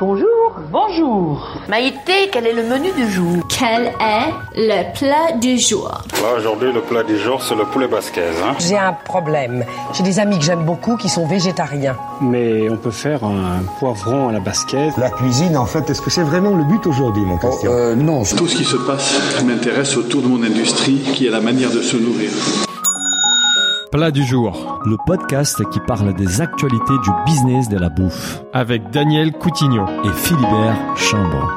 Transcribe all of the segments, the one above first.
Bonjour. Bonjour. Maïté, quel est le menu du jour? Quel est le plat du jour? Là, aujourd'hui, le plat du jour, c'est le poulet basquaise. Hein. J'ai un problème. J'ai des amis que j'aime beaucoup qui sont végétariens. Mais on peut faire un poivron à la basquaise. La cuisine, en fait, est-ce que c'est vraiment le but aujourd'hui, mon Christian? Oh, euh, Non. Tout ce qui se passe m'intéresse autour de mon industrie, qui est la manière de se nourrir. Plat du jour. Le podcast qui parle des actualités du business de la bouffe. Avec Daniel Coutignon et Philibert Chambre.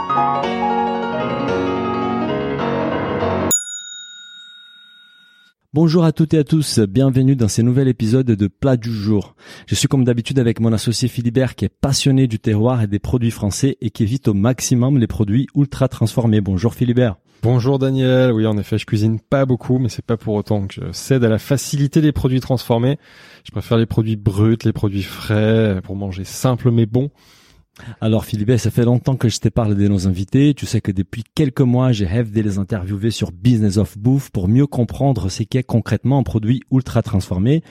Bonjour à toutes et à tous, bienvenue dans ce nouvel épisode de Plat du jour. Je suis comme d'habitude avec mon associé Philibert qui est passionné du terroir et des produits français et qui évite au maximum les produits ultra transformés. Bonjour Philibert. Bonjour Daniel, oui en effet je cuisine pas beaucoup mais c'est pas pour autant que je cède à la facilité des produits transformés. Je préfère les produits bruts, les produits frais pour manger simple mais bon. Alors Philippe, ça fait longtemps que je te parle de nos invités. Tu sais que depuis quelques mois, j'ai rêvé de les interviewer sur Business of Bouffe pour mieux comprendre ce qu'est concrètement un produit ultra transformé.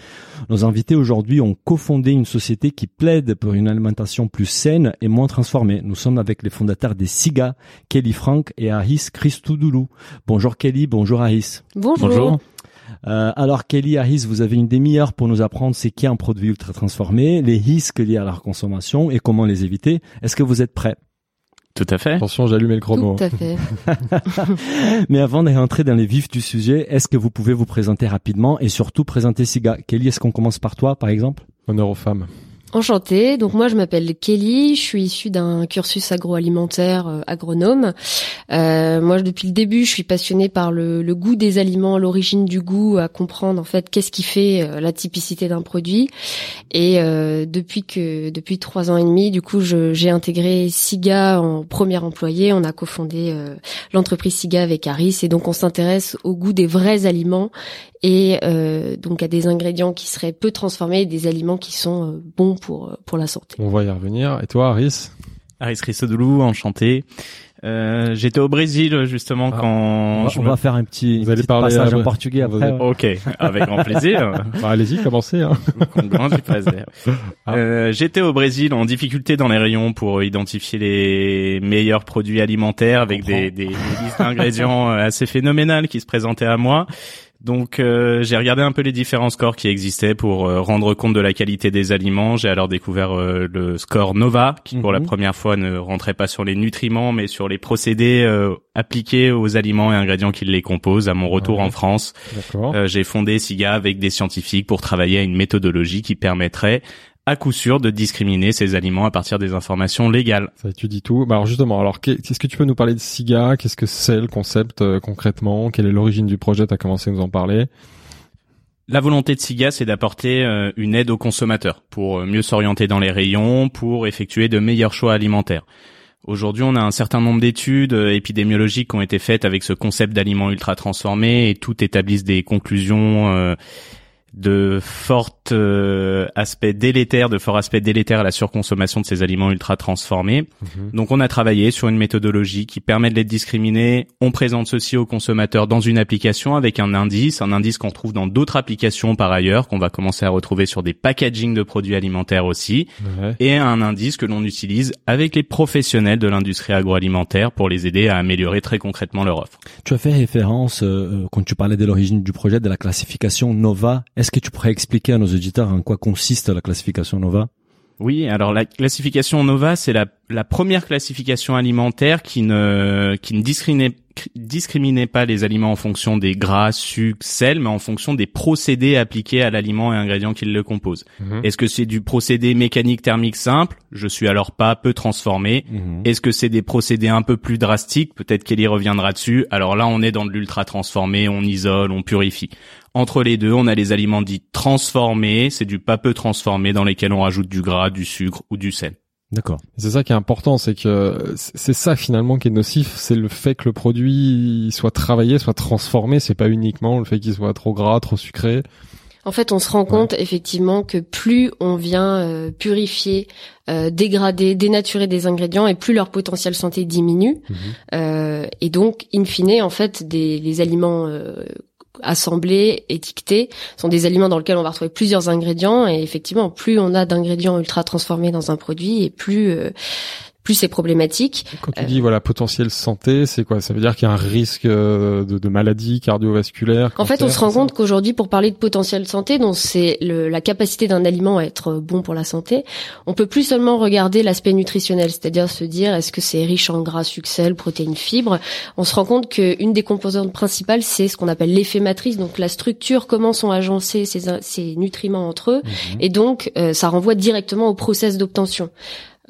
Nos invités aujourd'hui ont cofondé une société qui plaide pour une alimentation plus saine et moins transformée. Nous sommes avec les fondateurs des SIGA, Kelly Frank et Aris Christoudoulou. Bonjour Kelly, bonjour Aris. Bonjour. bonjour. Euh, alors Kelly Harris, vous avez une demi-heure pour nous apprendre ce qu'est un produit ultra transformé, les risques liés à la consommation et comment les éviter. Est-ce que vous êtes prêts tout à fait. Attention, j'ai allumé le chrono. Tout à fait. Mais avant d'entrer dans les vifs du sujet, est-ce que vous pouvez vous présenter rapidement et surtout présenter Siga? Kelly, est-ce qu'on commence par toi, par exemple? Honneur aux femmes. Enchantée. Donc moi je m'appelle Kelly, je suis issue d'un cursus agroalimentaire euh, agronome. Euh, moi depuis le début je suis passionnée par le, goût des aliments, l'origine du goût, à comprendre en fait qu'est-ce qui fait euh, la typicité d'un produit. Et depuis que depuis trois ans et demi, du coup j'ai intégré Siga en premier employé. On a cofondé l'entreprise Siga avec Harris et donc on s'intéresse au goût des vrais aliments et euh, donc à des ingrédients qui seraient peu transformés, des aliments qui sont euh, bons pour euh, pour la santé. On va y revenir. Et toi, Aris? Aris Rissodoulou, enchanté. Euh, J'étais au Brésil justement ah, quand on va, je on va faire un petit, Vous allez parler passage en portugais après. Ok, avec grand plaisir. bah, Allez-y, commencez. Hein. grand plaisir. Ah. Euh, J'étais au Brésil en difficulté dans les rayons pour identifier les meilleurs produits alimentaires avec des, des, des listes d'ingrédients assez phénoménales qui se présentaient à moi. Donc euh, j'ai regardé un peu les différents scores qui existaient pour euh, rendre compte de la qualité des aliments. J'ai alors découvert euh, le score Nova qui pour la mhm. première fois ne rentrait pas sur les nutriments mais sur les procédés appliqués aux aliments et ingrédients qui les composent. À mon retour en France, j'ai fondé SIGA avec des scientifiques pour travailler à une méthodologie qui permettrait à coup sûr de discriminer ces aliments à partir des informations légales. Ça tu dis tout. Bah alors justement, alors qu'est-ce que tu peux nous parler de SIGA? Qu'est-ce que c'est le concept euh, concrètement? Quelle est l'origine du projet? Tu as commencé à nous en parler. La volonté de SIGA, c'est d'apporter euh, une aide aux consommateurs pour euh, mieux s'orienter dans les rayons, pour effectuer de meilleurs choix alimentaires. Aujourd'hui, on a un certain nombre d'études épidémiologiques qui ont été faites avec ce concept d'aliments ultra transformés et toutes établissent des conclusions de forts euh, aspects délétères, de forts aspects délétères à la surconsommation de ces aliments ultra transformés. Mhm. Donc on a travaillé sur une méthodologie qui permet de les discriminer. On présente ceci aux consommateurs dans une application avec un indice, un indice qu'on trouve dans d'autres applications par ailleurs, qu'on va commencer à retrouver sur des packaging de produits alimentaires aussi, et un indice que l'on utilise avec les professionnels de l'industrie agroalimentaire pour les aider à améliorer très concrètement leur offre. Tu as fait référence, euh, euh, quand tu parlais de l'origine du projet, de la classification NOVA. Est-ce que tu pourrais expliquer à nos auditeurs en quoi consiste la classification Nova? Oui, alors la classification Nova, c'est la, première classification alimentaire qui ne, qui ne discriminait, discriminait pas les aliments en fonction des gras, sucres, sel, mais en fonction des procédés appliqués à l'aliment et ingrédients qui le composent. Mhm. Est-ce que c'est du procédé mécanique thermique simple? Je suis alors pas peu transformé. Mhm. Est-ce que c'est des procédés un peu plus drastiques? Peut-être qu'elle y reviendra dessus. Alors là, on est dans de l'ultra transformé, on isole, on purifie. Entre les deux, on a les aliments dits transformés, c'est du pas peu transformé dans lesquels on rajoute du gras, du sucre ou du sel. D'accord. C'est ça qui est important, c'est que c'est ça finalement qui est nocif, c'est le fait que le produit soit travaillé, soit transformé, c'est pas uniquement le fait qu'il soit trop gras, trop sucré. En fait, on se rend compte effectivement que plus on vient euh, purifier, euh, dégrader, dénaturer des ingrédients, et plus leur potentiel santé diminue. Mhm. Euh, et donc, in fine, en fait, des, les aliments assemblés, étiquetés, sont des aliments dans lesquels on va retrouver plusieurs ingrédients. Et effectivement, plus on a d'ingrédients ultra transformés dans un produit et plus euh, plus c'est problématique. Quand tu dis voilà potentiel santé, c'est quoi? Ça veut dire qu'il y a un risque de, de maladie cardiovasculaire En fait, on se rend compte qu'aujourd'hui, pour parler de potentiel santé, donc c'est la capacité d'un aliment à être bon pour la santé, on peut plus seulement regarder l'aspect nutritionnel, c'est-à-dire se dire est-ce que c'est riche en gras, sucre, protéines, fibres? On se rend compte qu'une des composantes principales, c'est ce qu'on appelle l'effet matrice, donc la structure, comment sont agencés ces, ces nutriments entre eux, mhm. et donc euh, ça renvoie directement au process d'obtention.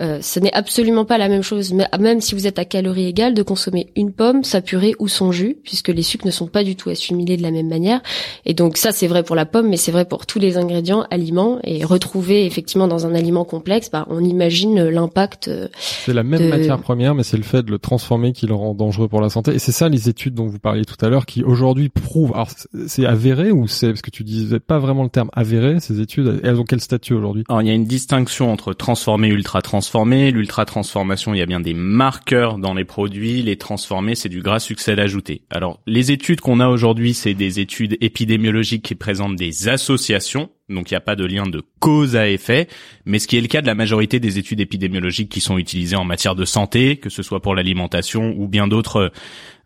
Euh, ce n'est absolument pas la même chose, même si vous êtes à calories égales, de consommer une pomme, sa purée ou son jus, puisque les sucres ne sont pas du tout assimilés de la même manière. Et donc ça, c'est vrai pour la pomme, mais c'est vrai pour tous les ingrédients, aliments. Et retrouver effectivement dans un aliment complexe, bah, on imagine l'impact. Euh, c'est la même matière première, mais c'est le fait de le transformer qui le rend dangereux pour la santé. Et c'est ça les études dont vous parliez tout à l'heure, qui aujourd'hui prouvent. Alors c'est avéré ou c'est parce que tu disais pas vraiment le terme avéré. Ces études, elles ont quel statut aujourd'hui? Alors il y a une distinction entre transformé, ultra transformé transformé. L'ultra transformation, il y a bien des marqueurs dans les produits. Les transformés, c'est du gras succès ajouté. Alors, les études qu'on a aujourd'hui, c'est des études épidémiologiques qui présentent des associations. Donc, il n'y a pas de lien de cause à effet. Mais ce qui est le cas de la majorité des études épidémiologiques qui sont utilisées en matière de santé, que ce soit pour l'alimentation ou bien d'autres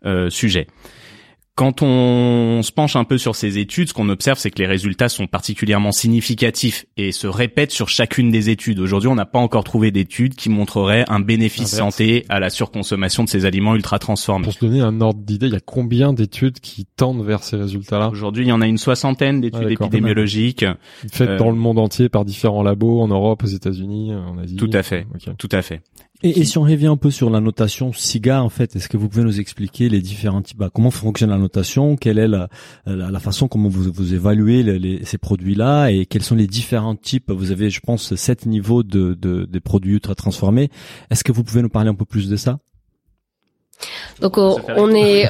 euh, sujets. Quand on se penche un peu sur ces études, ce qu'on observe, c'est que les résultats sont particulièrement significatifs et se répètent sur chacune des études. Aujourd'hui, on n'a pas encore trouvé d'études qui montreraient un bénéfice santé à la surconsommation de ces aliments ultra transformés. Pour se donner un ordre d'idée, il y a combien d'études qui tendent vers ces résultats-là? Aujourd'hui, il y en a une soixantaine d'études épidémiologiques faites euh, dans le monde entier par différents labos en Europe, aux États-Unis, en Asie. Tout à fait. Tout à fait. Et, et, si on revient un peu sur la notation SIGA, en fait, est-ce que vous pouvez nous expliquer les différents types, bah, comment fonctionne la notation, quelle est la, la, façon comment vous, vous évaluez les, ces produits-là et quels sont les différents types? Vous avez, je pense, sept niveaux de, de, de produits ultra transformés. Est-ce que vous pouvez nous parler un peu plus de ça? Donc on, est,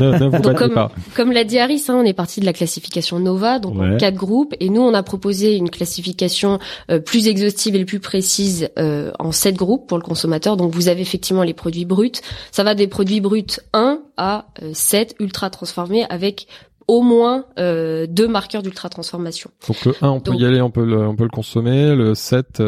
donc comme, comme l'a dit Harris, hein, on est parti de la classification Nova, donc en quatre groupes, et nous on a proposé une classification euh, plus exhaustive et plus précise euh, en sept groupes pour le consommateur. Donc vous avez effectivement les produits bruts, ça va des produits bruts 1 à 7 euh, ultra transformés avec au moins deux marqueurs d'ultra transformation. Donc le 1 on peut y aller, on peut le, on peut le consommer, le 7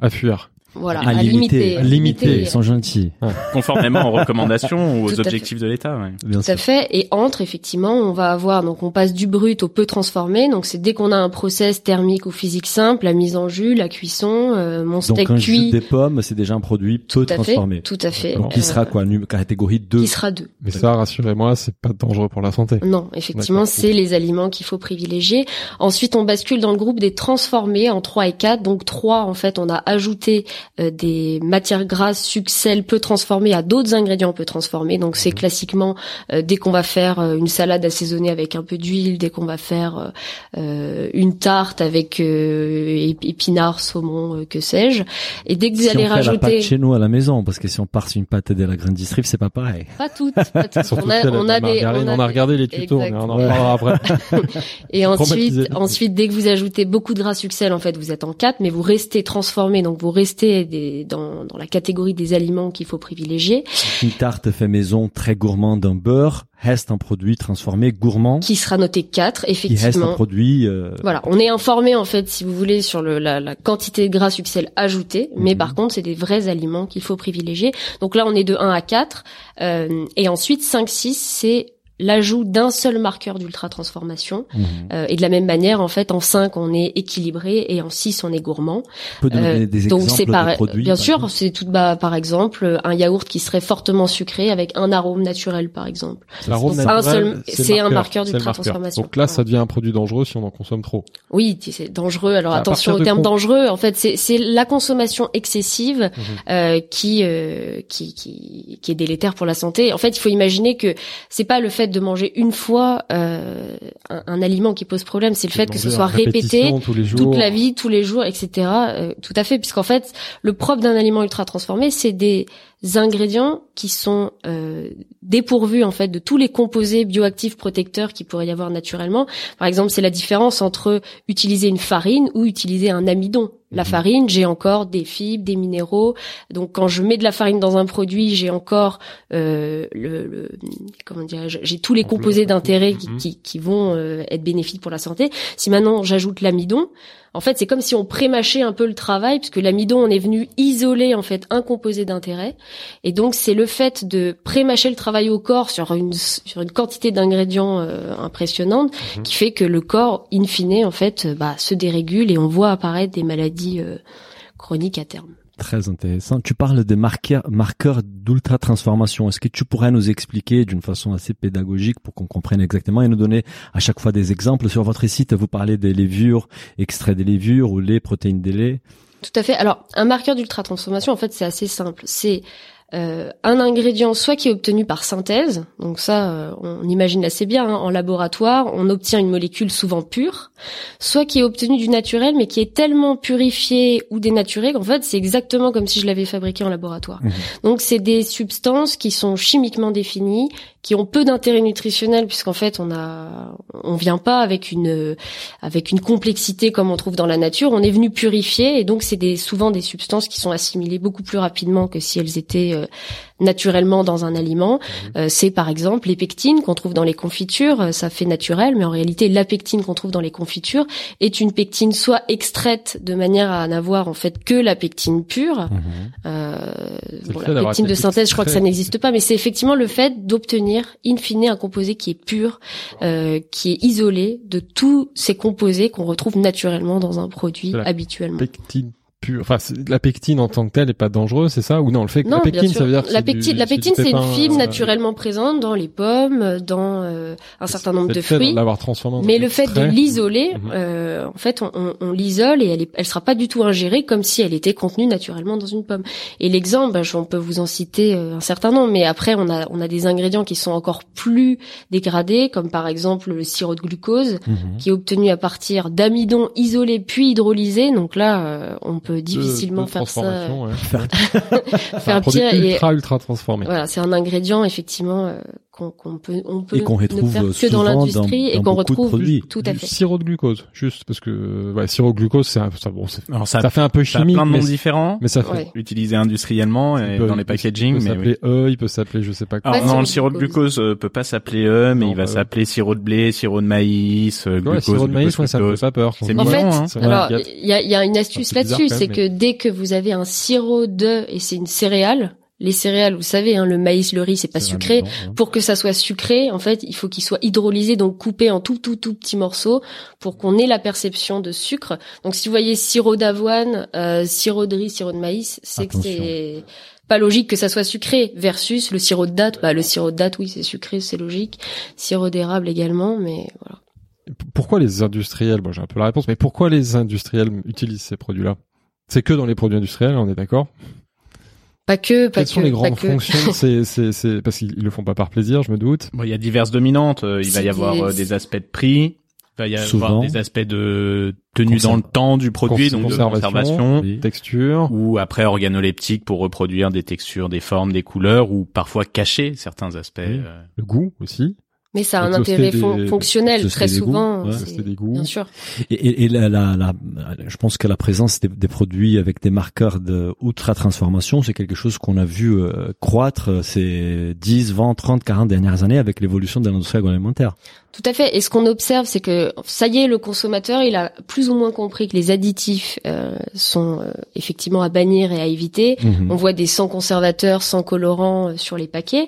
à fuir. Voilà, à, limiter, à limiter, ils sont gentils. Conformément aux recommandations ou aux objectifs de l'État. Ouais. Bien Tout à fait. Et entre, effectivement, on va avoir donc on passe du brut au peu transformé. Donc c'est dès qu'on a un process thermique ou physique simple, la mise en jus, la cuisson, euh, mon steak donc, un cuit. Jus des pommes, c'est déjà un produit peu tout transformé. Fait, tout à fait. Donc qui sera quoi, catégorie 2 Qui sera 2. Mais ça, rassurez-moi, c'est pas dangereux pour la santé. Non, effectivement, c'est les aliments qu'il faut privilégier. Ensuite, on bascule dans le groupe des transformés en 3 et 4. Donc 3, en fait, on a ajouté euh, des matières grasses, sucre, sel peu transformés à d'autres ingrédients peu transformés. Donc c'est mhm. classiquement euh, dès qu'on va faire euh, une salade assaisonnée avec un peu d'huile, dès qu'on va faire euh, une tarte avec épinards, saumon, que sais-je. Et dès que vous allez on rajouter fait la pâte chez nous à la maison, parce que si on part sur une pâte de la grande distrib, c'est pas pareil. Pas toutes. Pas toutes. on a, on a des, on a, regardé les tutos, mais on en parlera après. et ensuite, ensuite, dès que vous ajoutez beaucoup de gras sucre en fait, vous êtes en 4, mais vous restez transformé, donc vous restez des, dans dans, la catégorie des aliments qu'il faut privilégier. Une tarte fait maison très gourmande d'un beurre reste un produit transformé gourmand qui sera noté 4 effectivement qui reste un produit euh... voilà on est informé en fait si vous voulez sur le, la, la, quantité de gras succès ajouté mais mhm. par contre c'est des vrais aliments qu'il faut privilégier donc là on est de 1 à 4 euh, et ensuite 5 6 c'est l'ajout d'un seul marqueur d'ultra transformation mhm. euh, et de la même manière en fait en 5 on est équilibré et en 6 on est gourmand. Euh, des donc c'est par, produits, bien sûr, c'est tout bas par exemple un yaourt qui serait fortement sucré avec un arôme naturel par exemple. C'est un, marqueur d'ultra transformation. Donc là ça devient un produit dangereux si on en consomme trop. Oui, c'est dangereux. Alors attention au terme dangereux en fait c'est la consommation excessive mhm. euh, qui, euh, qui qui qui est délétère pour la santé. En fait, il faut imaginer que c'est pas le fait de manger une fois euh, un, aliment qui pose problème, c'est le fait que ce soit répété toute la vie, tous les jours, etc. Euh, tout à fait, puisqu'en fait, le propre d'un aliment ultra transformé, c'est des ingrédients qui sont euh, dépourvus en fait de tous les composés bioactifs protecteurs qui pourrait y avoir naturellement. Par exemple, c'est la différence entre utiliser une farine ou utiliser un amidon. La mhm. farine, j'ai encore des fibres, des minéraux. Donc quand je mets de la farine dans un produit, j'ai encore euh, le, comment dire, j'ai tous les composés d'intérêt qui, mhm. qui, qui, vont euh, être bénéfiques pour la santé. Si maintenant j'ajoute l'amidon, En fait, c'est comme si on prémâchait un peu le travail, puisque l'amidon, on est venu isoler en fait un composé d'intérêt, et donc c'est le fait de prémâcher le travail au corps sur une sur une quantité d'ingrédients euh, impressionnante Mhm. qui fait que le corps, in fine, en fait, euh, bah, se dérégule et on voit apparaître des maladies euh, chroniques à terme. Très intéressant. Tu parles des marqueurs, marqueurs d'ultra transformation. Est-ce que tu pourrais nous expliquer d'une façon assez pédagogique pour qu'on comprenne exactement et nous donner à chaque fois des exemples sur votre site? Vous parlez des levures, extraits des levures ou les protéines des laits. Tout à fait. Alors, un marqueur d'ultra transformation, en fait, c'est assez simple. C'est euh, un ingrédient soit qui est obtenu par synthèse, donc ça, euh, on imagine assez bien hein, en laboratoire, on obtient une molécule souvent pure, soit qui est obtenu du naturel, mais qui est tellement purifié ou dénaturé qu'en fait, c'est exactement comme si je l'avais fabriqué en laboratoire. Mhm. Donc, c'est des substances qui sont chimiquement définies, qui ont peu d'intérêt nutritionnel, puisqu'en fait, on a, on vient pas avec une, avec une complexité comme on trouve dans la nature. On est venu purifier, et donc c'est des, souvent des substances qui sont assimilées beaucoup plus rapidement que si elles étaient euh, naturellement dans un aliment. Euh, c'est par exemple les pectines qu'on trouve dans les confitures, euh, ça fait naturel, mais en réalité la pectine qu'on trouve dans les confitures est une pectine soit extraite de manière à n'avoir en fait que la pectine pure. Euh, bon, le fait la pectine de synthèse, je crois que ça n'existe pas, mais c'est effectivement le fait d'obtenir in fine un composé qui est pur, euh, qui est isolé de tous ces composés qu'on retrouve naturellement dans un produit habituellement. Pectine pure. Enfin, la pectine en tant que telle est pas dangereuse, c'est ça? Ou non, le fait que Non, la pectine, ça veut dire que la du- pectine, la pectine, c'est une fibre euh, naturellement présente dans les pommes, dans euh, un certain nombre de fruits. l'avoir transformé en Mais le fait de l'isoler, Mhm. euh, en fait, on, on- on l'isole et elle, est, elle sera pas du tout ingérée comme si elle était contenue naturellement dans une pomme. Et l'exemple, je- on peut vous en citer euh, un certain nombre, mais après, on a, on a des ingrédients qui sont encore plus dégradés, comme par exemple le sirop de glucose, Mhm. qui est obtenu à partir d'amidon isolé puis hydrolysé. Donc là, euh, on peut difficilement De- de faire ça, transformation, ouais. faire un produit pire. Et ultra ultra transformé. voilà, c'est un ingrédient effectivement euh, qu'on peut, on peut Et qu'on ne retrouve faire que dans l'industrie et qu'on de retrouve tout à Du fait. sirop de glucose, juste parce que euh, ouais, sirop de glucose, c'est un- ça, bon, c'est- Alors ça, ça fait un peu ça a chimique, plein de mais, noms différents, mais ça fait. Ouais. utilisés industriellement et peut- dans les packaging. Il peut Mais oui. s'appeler E, il peut s'appeler je sais pas quoi. Alors Pas non, le sirop de glucose. euh, peut pas s'appeler E, mais Non, il va bah, s'appeler sirop de blé, sirop de maïs, euh, Ouais, glucose, sirop de maïs, glucose, ouais, ça me fait pas peur. C'est En mignon, fait, hein. Alors il y a, il y a une astuce là-dessus, c'est que dès que vous avez un sirop de et c'est une céréale, les céréales, vous savez, hein, le maïs, le riz, c'est pas sucré. hein. Pour que ça soit sucré, en fait, il faut qu'il soit hydrolysé, donc coupé en tout, tout, tout petits morceaux, pour qu'on ait la perception de sucre. Donc, si vous voyez sirop d'avoine, euh, sirop de riz, sirop de maïs, c'est que c'est pas logique que ça soit sucré. Versus le sirop de date, bah le sirop de date, oui, c'est sucré, c'est logique. Sirop d'érable également, mais voilà. Pourquoi les industriels, bon j'ai un peu la réponse, mais pourquoi les industriels utilisent ces produits-là? C'est que dans les produits industriels, on est d'accord? Pas que, pas Quelles que, sont les grandes que. fonctions C'est c'est c'est parce qu'ils ils le font pas par plaisir, je me doute. Bon, il y a diverses dominantes. euh, Il va y avoir des- euh, des aspects de prix. Il va y avoir Souvent. des aspects de tenue dans le temps du produit, Cons- donc de conservation, conservation. Oui. Texture. Ou après organoleptique pour reproduire des textures, des formes, des couleurs, ou parfois cacher certains aspects. Oui. euh. Le goût aussi. Mais ça a un intérêt des- fonctionnel très des goûts, souvent. ouais. des goûts. Bien sûr. Et, et, et la, la, la- je pense que la présence des, des produits avec des marqueurs de ultra transformation, c'est quelque chose qu'on a vu euh, croître euh, ces 10, 20, 30, 40 dernières années avec l'évolution de l'industrie agroalimentaire. Tout à fait. Et ce qu'on observe, c'est que ça y est, le consommateur, il a plus ou moins compris que les additifs euh, sont euh, effectivement à bannir et à éviter. Mhm. On voit des sans conservateurs, sans colorants euh, sur les paquets.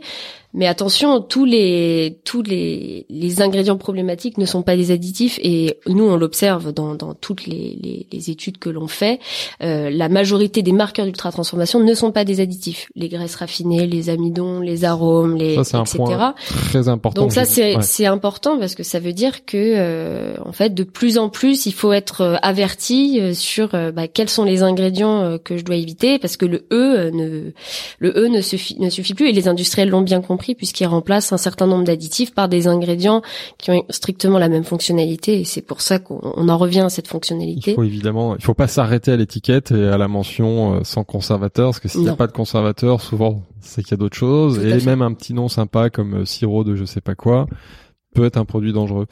Mais attention, tous les tous les, les ingrédients problématiques ne sont pas des additifs et nous on l'observe dans, dans toutes les, les, les études que l'on fait. Euh, la majorité des marqueurs d'ultra transformation ne sont pas des additifs. Les graisses raffinées, les amidons, les arômes, les Ça c'est un etc. point très important. Donc ça c'est ouais. c'est important parce que ça veut dire que euh, en fait de plus en plus il faut être euh, averti euh, sur euh, bah, quels sont les ingrédients que je dois éviter parce que le E ne le E ne suffit ne suffit plus et les industriels l'ont bien compris puisqu'ils remplacent un certain nombre d'additifs par des ingrédients qui ont strictement la même fonctionnalité et c'est pour ça qu'on on en revient à cette Il fonctionnalité. faut évidemment, il faut pas s'arrêter à l'étiquette et à la mention euh, sans conservateur, parce que s'il n'y a pas de conservateur, souvent c'est qu'il y a d'autres choses, et même un petit nom sympa comme euh, sirop de je sais pas quoi, peut être un produit dangereux.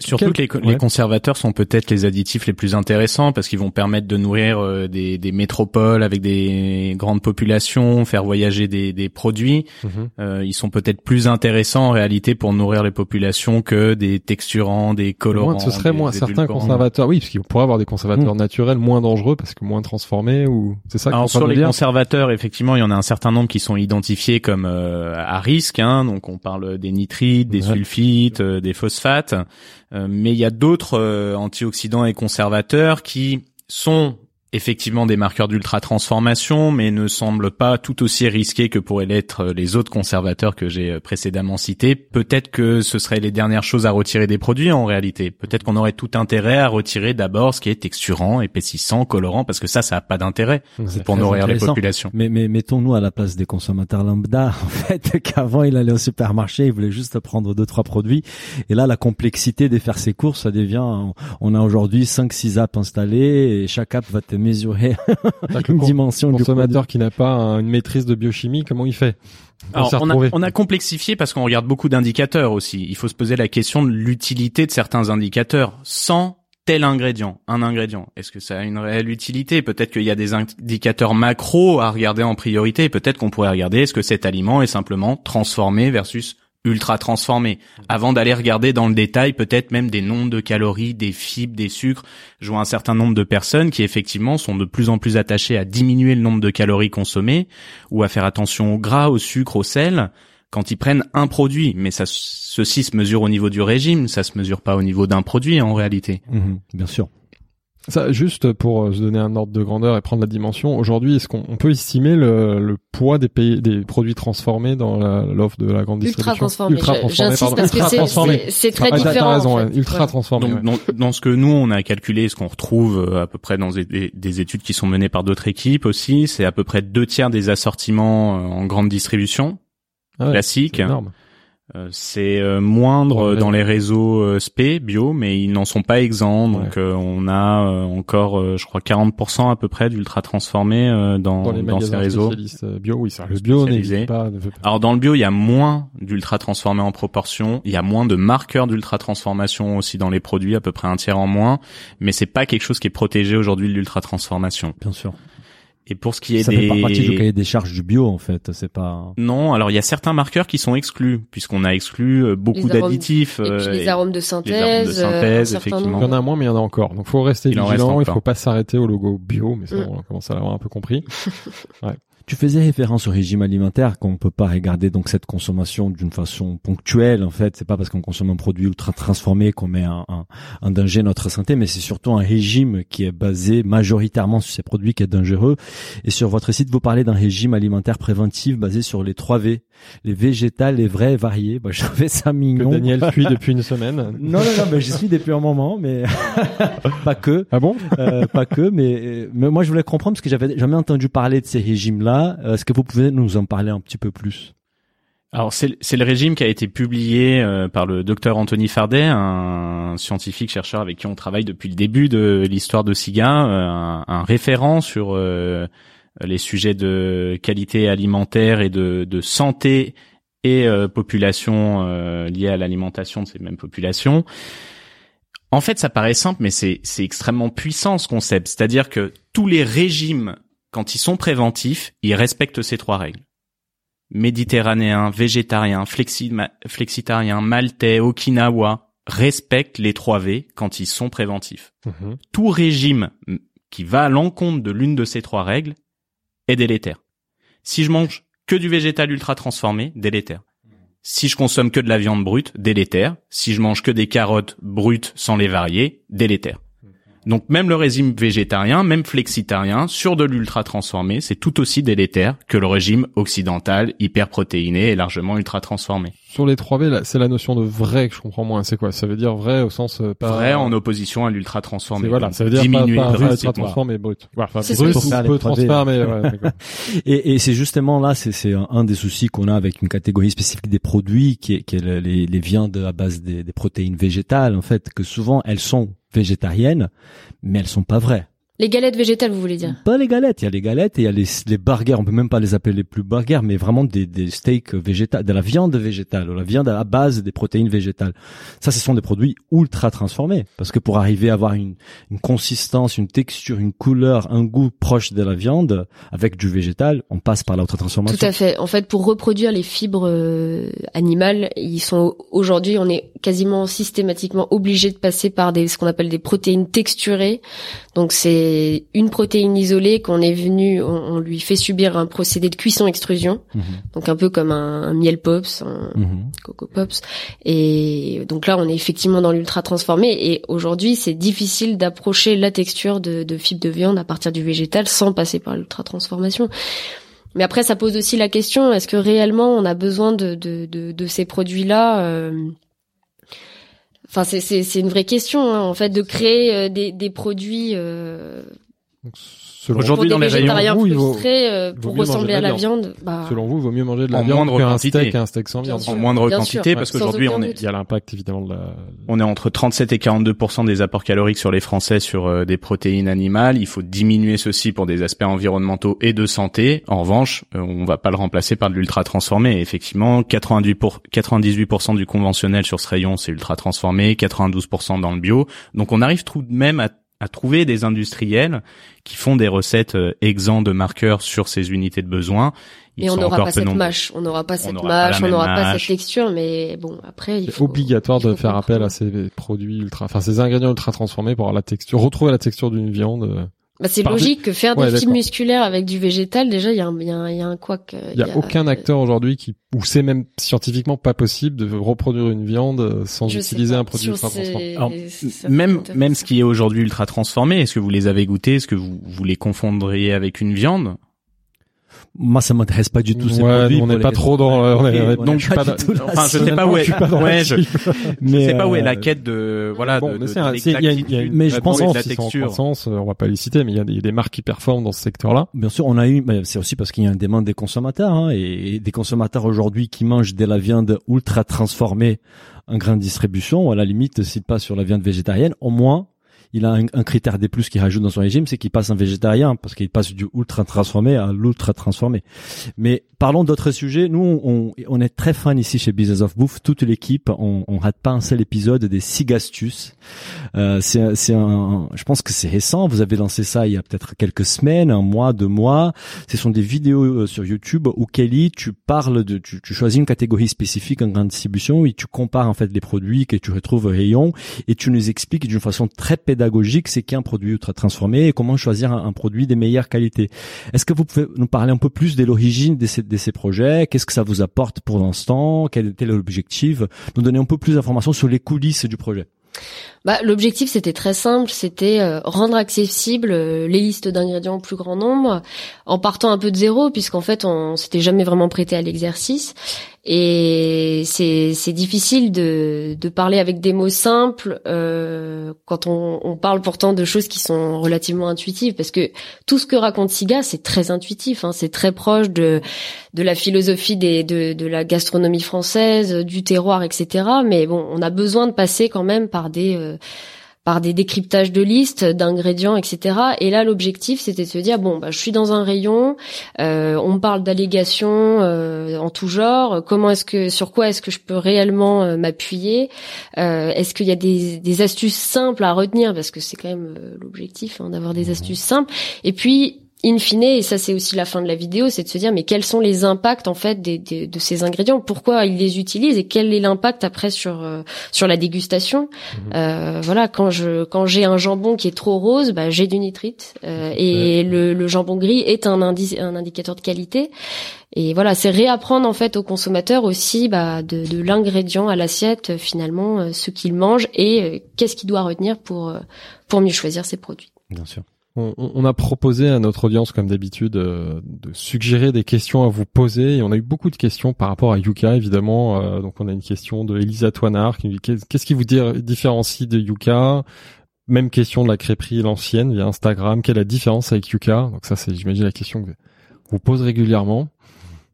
Surtout que les, les, conservateurs sont peut-être les additifs les plus intéressants parce qu'ils vont permettre de nourrir euh, des, des, métropoles avec des grandes populations, faire voyager des, des produits. Mhm. euh, ils sont peut-être plus intéressants en réalité pour nourrir les populations que des texturants, des colorants. ce serait moins certains conservateurs, oui, parce qu'on pourrait avoir des conservateurs mhm. naturels moins dangereux parce que moins transformés ou c'est ça. Alors sur les conservateurs, effectivement, il y en a un certain nombre qui sont identifiés comme euh, à risque. Hein, donc on parle des nitrites, des sulfites des phosphates, euh, mais il y a d'autres euh, antioxydants et conservateurs qui sont effectivement des marqueurs d'ultra transformation, mais ne semblent pas tout aussi risqués que pourraient l'être euh, les autres conservateurs que j'ai euh, précédemment cités. Peut-être que ce seraient les dernières choses à retirer des produits en réalité. Peut-être qu'on aurait tout intérêt à retirer d'abord ce qui est texturant, épaississant, colorant, parce que ça, ça a pas d'intérêt pour nourrir les populations. Mais, mais mettons-nous à la place des consommateurs lambda, en fait, qu'avant il allait au supermarché, il voulait juste prendre deux trois produits, et là la complexité de faire ses courses, ça devient, on a aujourd'hui cinq six apps installées et chaque app va te mesurer une dimension le consommateur qui n'a pas une maîtrise de biochimie, comment il fait on, a, on, a, complexifié parce qu'on regarde beaucoup d'indicateurs aussi. Il faut se poser la question de l'utilité de certains indicateurs sans tel ingrédient, un ingrédient. Est-ce que ça a une réelle utilité? Peut-être qu'il y a des indicateurs macro à regarder en priorité. Peut-être qu'on pourrait regarder est-ce que cet aliment est simplement transformé versus ultra transformé. Avant d'aller regarder dans le détail peut-être même des nombres de calories, des fibres, des sucres, je vois un certain nombre de personnes qui effectivement sont de plus en plus attachées à diminuer le nombre de calories consommées ou à faire attention au gras, au sucre, au sel quand ils prennent un produit. Mais ça, ceci se mesure au niveau du régime, ça se mesure pas au niveau d'un produit en réalité. Mmh bien sûr. Ça, juste pour euh, se donner un ordre de grandeur et prendre la dimension, aujourd'hui, est-ce qu'on peut estimer le, le poids des, pays, des produits transformés dans l'offre de la grande distribution Ultra transformés. Ultra transformés, pardon. parce que c'est très ah, différent. T'as raison, ultra transformés. Donc, dans, ce que nous on a calculé, ce qu'on retrouve euh, à peu près dans des, des, études qui sont menées par d'autres équipes aussi, c'est à peu près deux tiers des assortiments euh, en grande distribution ah classique. Énorme. Euh, c'est euh, moindre dans les réseaux euh, SP bio, mais ils n'en sont pas exempts. Donc on a encore, je crois, 40% à peu près d'ultra transformés dans, dans, ces réseaux. bio, oui. Le bio pas. Alors dans le bio, il y a moins d'ultra transformés en proportion. Il y a moins de marqueurs d'ultra transformation aussi dans les produits, à peu près un tiers en moins. Mais c'est pas quelque chose qui est protégé aujourd'hui de l'ultra transformation. Bien sûr. Et pour ce qui est ça des... fait pas partie du cahier des charges du bio en fait, c'est pas. Non, alors il y a certains marqueurs qui sont exclus puisqu'on a exclu euh, beaucoup d'additifs. Et puis les arômes de synthèse. Les arômes de synthèse, effectivement. Il y en a moins, mais il y en a encore. Donc faut rester vigilant. Il faut pas s'arrêter au logo bio, mais ça mm. on commence à l'avoir un peu compris. ouais. Tu faisais référence au régime alimentaire qu'on peut pas regarder donc cette consommation d'une façon ponctuelle. En fait, c'est pas parce qu'on consomme un produit ultra transformé qu'on met un, un, danger à notre santé, mais c'est surtout un régime qui est basé majoritairement sur ces produits qui est dangereux. Et sur votre site, vous parlez d'un régime alimentaire préventif basé sur les 3 V, les végétales, les vrais, variés. Bah, je trouvais ça mignon. Que Daniel suit depuis une semaine. non, non, non, mais j'y suis depuis un moment, mais pas que. Ah bon? Euh, Pas que, mais, mais moi je voulais comprendre parce que j'avais jamais entendu parler de ces régimes-là euh, est-ce que vous pouvez nous en parler un petit peu plus? Alors c'est le régime qui a été publié euh, par le docteur Anthony Fardet, un scientifique chercheur avec qui on travaille depuis le début de l'histoire de SIGA, euh, un, référent sur les sujets de qualité alimentaire et de, santé et population liée à l'alimentation de ces mêmes populations. En fait, ça paraît simple, mais c'est extrêmement puissant ce concept. C'est-à-dire que tous les régimes quand ils sont préventifs, ils respectent ces trois règles. Méditerranéen, végétarien, flexitarien, maltais, okinawa respectent les trois V quand ils sont préventifs. Mhm. Tout régime qui va à l'encontre de l'une de ces trois règles est délétère. Si je mange que du végétal ultra transformé, délétère. Si je consomme que de la viande brute, délétère. Si je mange que des carottes brutes sans les varier, délétère. Donc même le régime végétarien, même flexitarien, sur de l'ultra transformé, c'est tout aussi délétère que le régime occidental, hyperprotéiné et largement ultra transformé. Sur les 3V, c'est la notion de vrai que je comprends moins. C'est quoi? Ça veut dire vrai au sens euh, pas... vrai en opposition à l'ultra transformé. Voilà, ça veut dire diminuer pas, pas ultra transformé brut. Enfin, brut ou peu transformé. Ouais, et, et c'est justement là, c'est un, des soucis qu'on a avec une catégorie spécifique des produits qui est, qui est les, les viandes à base des, des protéines végétales. En fait, que souvent elles sont végétariennes, mais elles sont pas vraies. Les galettes végétales, vous voulez dire Pas les galettes, il y a les galettes et il y a les, les burgers, on peut même pas les appeler les plus burgers, mais vraiment des, des steaks végétales, de la viande végétale, ou la viande à base des protéines végétales. Ça, ce sont des produits ultra transformés, parce que pour arriver à avoir une, une consistance, une texture, une couleur, un goût proche de la viande, avec du végétal, on passe par la transformation. Tout à fait. En fait, pour reproduire les fibres euh, animales, ils sont aujourd'hui, on est quasiment systématiquement obligé de passer par des ce qu'on appelle des protéines texturées. Donc c'est une protéine isolée qu'on est venu, on, lui fait subir un procédé de cuisson-extrusion, mhm. donc un peu comme un, miel pops, un mhm. coco pops. Et donc là, on est effectivement dans l'ultra transformé. Et aujourd'hui, c'est difficile d'approcher la texture de, de fibre de viande à partir du végétal sans passer par l'ultra transformation. Mais après, ça pose aussi la question est-ce que réellement on a besoin de, de, de, ces produits-là euh, Enfin, c'est une vraie question hein, en fait de créer euh, des, des produits. Euh, Aujourd'hui, dans les rayons, vous, frustrés, euh, pour ressembler à la viande. Bah... Selon vous, il vaut mieux manger de la viande qu'un steak, un steak sans viande. En moindre quantité, parce qu'aujourd'hui, on est. Il y a l'impact évidemment de la. On est entre 37 et 42 des apports caloriques sur les Français sur euh, des protéines animales. Il faut diminuer ceci pour des aspects environnementaux et de santé. En revanche, euh, on va pas le remplacer par de l'ultra transformé. effectivement, 98 pour... 98 du conventionnel sur ce rayon, c'est ultra transformé, 92% dans le bio. Donc, on arrive tout de même à à trouver des industriels qui font des recettes euh, exempts de marqueurs sur ces unités de besoin. et on n'aura pas cette mâche, on n'aura pas cette mâche, on n'aura pas cette texture, mais bon, après, il faut. obligatoire de faire appel à ces produits ultra, enfin, ces ingrédients ultra transformés pour avoir la texture, retrouver la texture d'une viande. Euh, bah, c'est logique que faire des fibres musculaires avec du végétal, déjà, il y a un, y a un, y a un couac. Il y, a, aucun acteur aujourd'hui qui, ou c'est même scientifiquement pas possible de reproduire une viande sans utiliser un produit ultra transformé. même, même ce qui est aujourd'hui ultra transformé, est-ce que vous les avez goûtés? Est-ce que vous, vous les confondriez avec une viande? Moi ça m'intéresse pas du tout ces ouais, produits on n'est pas trop dans on est, donc je pas, enfin je sais pas où est ouais, je, mais sais pas où est la quête de voilà bon, de, mais, de, y a, y a une, mais je pense la texture. croissance, on va pas les citer mais il y, a des, marques qui performent dans ce secteur-là. Bien sûr on a eu c'est aussi parce qu'il y a une demande des consommateurs hein, et, des consommateurs aujourd'hui qui mangent de la viande ultra transformée en grande distribution ou à la limite s'ils passent sur la viande végétarienne au moins il a un, critère des plus qu'il rajoute dans son régime, c'est qu'il passe un végétarien parce qu'il passe du ultra transformé à l'ultra transformé. Mais parlons d'autres sujets. Nous, on, on, est très fan ici chez Business of Bouffe. Toute l'équipe, on, on rate pas un seul épisode des six astuces. Euh, c'est, un, je pense que c'est récent. Vous avez lancé ça il y a peut-être quelques semaines, un mois, deux mois. Ce sont des vidéos euh, sur YouTube où Kelly, tu parles de, tu, tu choisis une catégorie spécifique en grande distribution et tu compares en fait les produits que tu retrouves au rayon et tu nous expliques d'une façon très pédagogique pédagogique, c'est qu'un produit ultra transformé et comment choisir un, produit des meilleures qualités. Est-ce que vous pouvez nous parler un peu plus de l'origine de ces, projets? Qu'est-ce que ça vous apporte pour l'instant? Quel était l'objectif? Nous donner un peu plus d'informations sur les coulisses du projet. Bah, l'objectif c'était très simple, c'était euh, rendre accessible euh, les listes d'ingrédients au plus grand nombre, en partant un peu de zéro, puisqu'en fait on s'était jamais vraiment prêté à l'exercice, et c'est c'est difficile de de parler avec des mots simples euh, quand on, on parle pourtant de choses qui sont relativement intuitives, parce que tout ce que raconte Siga c'est très intuitif, hein, c'est très proche de de la philosophie des de de la gastronomie française, du terroir, etc. Mais bon, on a besoin de passer quand même par des euh, par des décryptages de listes d'ingrédients, etc. Et là, l'objectif, c'était de se dire bon, bah, je suis dans un rayon, euh, on parle d'allégations euh, en tout genre. Comment est-ce que, sur quoi est-ce que je peux réellement m'appuyer? Est-ce qu'il y a des, des, astuces simples à retenir? Parce que c'est quand même l'objectif hein, d'avoir des astuces simples. Et puis in fine, et ça c'est aussi la fin de la vidéo, c'est de se dire mais quels sont les impacts en fait des, de ces ingrédients, pourquoi ils les utilisent? Et quel est l'impact après sur euh, sur la dégustation? Mhm. Euh, voilà, quand je quand j'ai un jambon qui est trop rose, bah, j'ai du nitrite euh, et le, le, jambon gris est un, indice, un indicateur de qualité. Et voilà, c'est réapprendre en fait aux consommateurs aussi bah, de, de l'ingrédient à l'assiette finalement euh, ce qu'il mange et qu'est-ce qu'il doit retenir pour pour mieux choisir ses produits. Bien sûr. On, a proposé à notre audience, comme d'habitude, euh, de suggérer des questions à vous poser. Et on a eu beaucoup de questions par rapport à Yuka, évidemment. Euh, donc, on a une question de Elisa Toinard qui dit qu'est-ce qui vous différencie de Yuka? Même question de la crêperie l'ancienne via Instagram. Quelle est la différence avec Yuka? Donc ça, c'est, j'imagine, la question que vous pose régulièrement.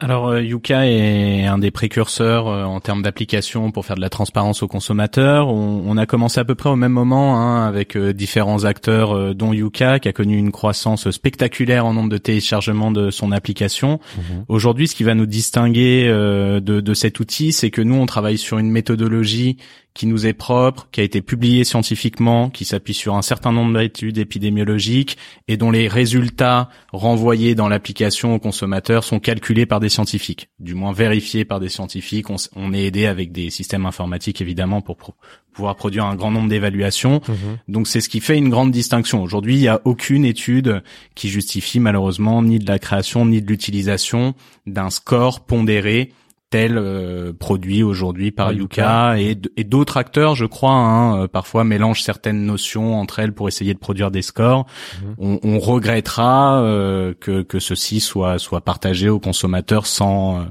Alors euh, Yuka est un des précurseurs euh, en termes d'application pour faire de la transparence aux consommateurs. On, on, a commencé à peu près au même moment hein, avec euh, différents acteurs, dont Yuka, qui a connu une croissance spectaculaire en nombre de téléchargements de son application. Mhm. Aujourd'hui, ce qui va nous distinguer de, de cet outil, c'est que nous, on travaille sur une méthodologie qui nous est propre, qui a été publié scientifiquement, qui s'appuie sur un certain nombre d'études épidémiologiques et dont les résultats renvoyés dans l'application aux consommateurs sont calculés par des scientifiques, du moins vérifiés par des scientifiques. On, on est aidé avec des systèmes informatiques évidemment pour pro pouvoir produire un grand nombre d'évaluations. Mhm. Donc c'est ce qui fait une grande distinction. Aujourd'hui, il n'y a aucune étude qui justifie malheureusement ni de la création ni de l'utilisation d'un score pondéré tel euh, produit aujourd'hui par Ah, Yuka et, d'autres acteurs, je crois, hein, euh, parfois mélangent certaines notions entre elles pour essayer de produire des scores. Mhm. On, on regrettera euh, que, que ceci soit soit partagé aux consommateurs sans euh,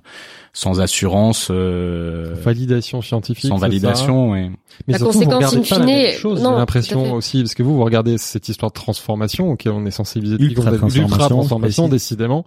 sans assurance, euh, Validation scientifique. sans validation. ouais. Mais La surtout, vous conséquence regardez in pas la même fine, chose, non, j'ai l'impression aussi, parce que vous, vous regardez cette histoire de transformation, auquel on est sensibilisé depuis qu'on a- Ultra-transformation, l'ultra-transformation, précis. décidément.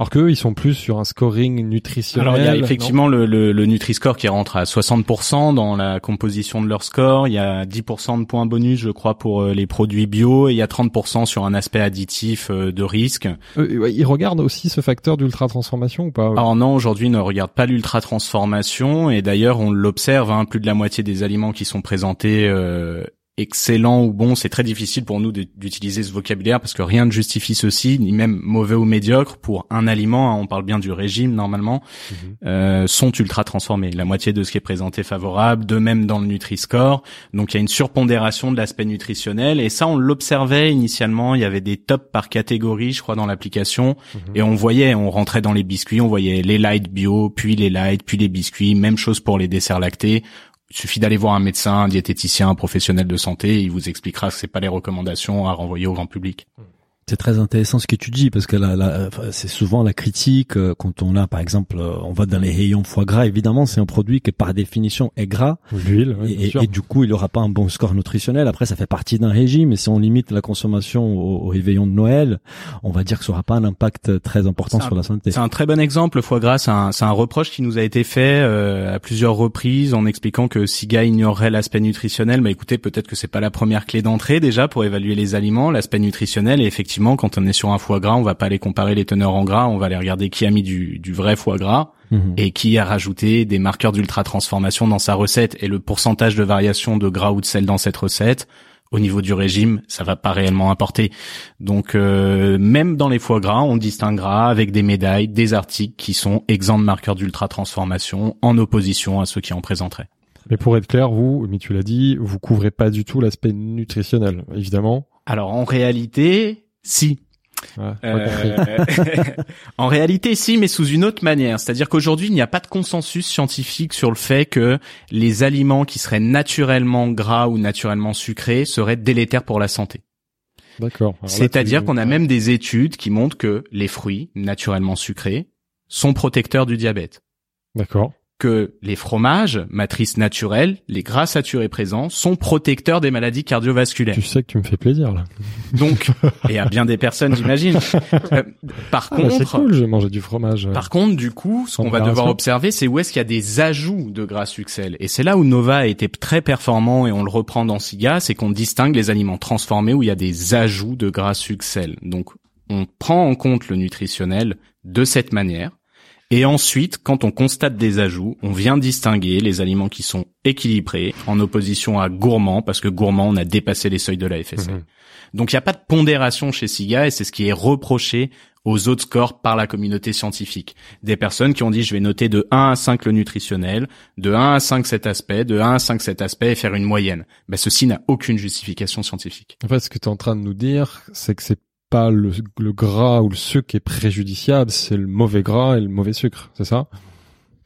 Alors qu'eux, ils sont plus sur un scoring nutritionnel. Alors il y a effectivement le, le, le Nutri-Score qui rentre à 60% dans la composition de leur score. Il y a 10% de points bonus, je crois, pour euh, les produits bio, et il y a 30% sur un aspect additif euh, de risque. Euh, ils regardent aussi ce facteur d'ultra-transformation ou pas Alors non, aujourd'hui, ils ne regarde pas l'ultra transformation, et d'ailleurs, on l'observe. Hein, plus de la moitié des aliments qui sont présentés euh, excellents ou bons, c'est très difficile pour nous d'utiliser ce vocabulaire parce que rien ne justifie ceci, ni même mauvais ou médiocre pour un aliment. hein, on parle bien du régime normalement. euh, sont ultra transformés. La moitié de ce qui est présenté favorable, de même dans le Nutri-Score. Donc il y a une surpondération de l'aspect nutritionnel et ça on l'observait initialement. Il y avait des tops par catégorie, je crois, dans l'application et on voyait, on rentrait dans les biscuits, on voyait les light bio, puis les light, puis les biscuits. Même chose pour les desserts lactés. Il suffit d'aller voir un médecin, un diététicien, un professionnel de santé, il vous expliquera que c'est pas les recommandations à renvoyer au grand public. C'est très intéressant ce que tu dis parce que là, là, enfin, c'est souvent la critique euh, quand on a, par exemple, euh, on va dans les rayons foie gras. Évidemment, c'est un produit qui par définition est gras L'huile, oui, et, et du coup, il aura pas un bon score nutritionnel. Après, ça fait partie d'un régime. Et si on limite la consommation au, au réveillon de Noël, on va dire que ça aura pas un impact très important un- sur la santé. C'est un très bon exemple, le foie gras. C'est un, c'est un reproche qui nous a été fait euh, à plusieurs reprises en expliquant que SIGA ignorerait l'aspect nutritionnel. Mais écoutez, peut-être que c'est pas la première clé d'entrée déjà pour évaluer les aliments, l'aspect nutritionnel. Et effectivement, quand on est sur un foie gras, on va pas aller comparer les teneurs en gras, on va aller regarder qui a mis du, du vrai foie gras Mhm. et qui a rajouté des marqueurs d'ultra transformation dans sa recette et le pourcentage de variation de gras ou de sel dans cette recette. Au niveau du régime, ça va pas réellement importer. Donc euh, même dans les foie gras, on distinguera avec des médailles des articles qui sont exempts de marqueurs d'ultra transformation en opposition à ceux qui en présenteraient. Mais pour être clair, vous, mais tu l'as dit, vous couvrez pas du tout l'aspect nutritionnel, évidemment. Alors en réalité, si. Ouais, Euh, en réalité, si, mais sous une autre manière. C'est-à-dire qu'aujourd'hui, il n'y a pas de consensus scientifique sur le fait que les aliments qui seraient naturellement gras ou naturellement sucrés seraient délétères pour la santé. D'accord. C'est-à-dire tu- qu'on a même des études qui montrent que les fruits naturellement sucrés sont protecteurs du diabète. D'accord. Que les fromages, matrices naturelles, les gras saturés présents, sont protecteurs des maladies cardiovasculaires. Tu sais que tu me fais plaisir, là. Donc, et à bien des personnes, j'imagine. Euh, par Ah, bah, c'est contre, cool, je vais manger du fromage. Par contre, du coup, ce qu'on va devoir observer, c'est où est-ce qu'il y a des ajouts de gras succel. Et c'est là où Nova a été très performant et on le reprend dans SIGA, c'est qu'on distingue les aliments transformés où il y a des ajouts de gras succel. Donc, on prend en compte le nutritionnel de cette manière. Et ensuite, quand on constate des ajouts, on vient distinguer les aliments qui sont équilibrés en opposition à gourmands, parce que gourmands, on a dépassé les seuils de la FSA. Mhm. Donc il n'y a pas de pondération chez SIGA et c'est ce qui est reproché aux autres scores par la communauté scientifique. Des personnes qui ont dit je vais noter de 1 à 5 le nutritionnel, de 1 à 5 cet aspect, de 1 à 5 cet aspect et faire une moyenne. Ben, ceci n'a aucune justification scientifique. En fait, ce que tu es en train de nous dire, c'est que c'est pas le, le gras ou le sucre qui est préjudiciable, c'est le mauvais gras et le mauvais sucre, c'est ça?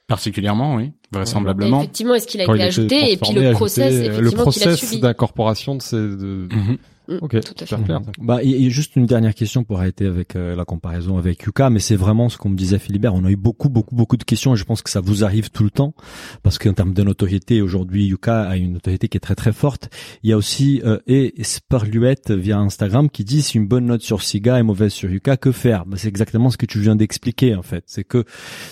Particulièrement, oui, vraisemblablement. Effectivement, est-ce qu'il a été ajouté et puis le process, euh, le effectivement, qu'il a process subi? d'incorporation de ces de, Mhm. Ok, tout à super fait. clair. Bah, il y a juste une dernière question pour arrêter avec euh, la comparaison avec Yuka, mais c'est vraiment ce qu'on me disait Philibert. On a eu beaucoup, beaucoup, beaucoup de questions et je pense que ça vous arrive tout le temps parce qu'en termes de notoriété, aujourd'hui, Yuka a une notoriété qui est très, très forte. Il y a aussi euh, et Sperluette via Instagram qui dit si une bonne note sur Siga est mauvaise sur Yuka, que faire? Bah, C'est exactement ce que tu viens d'expliquer en fait. C'est que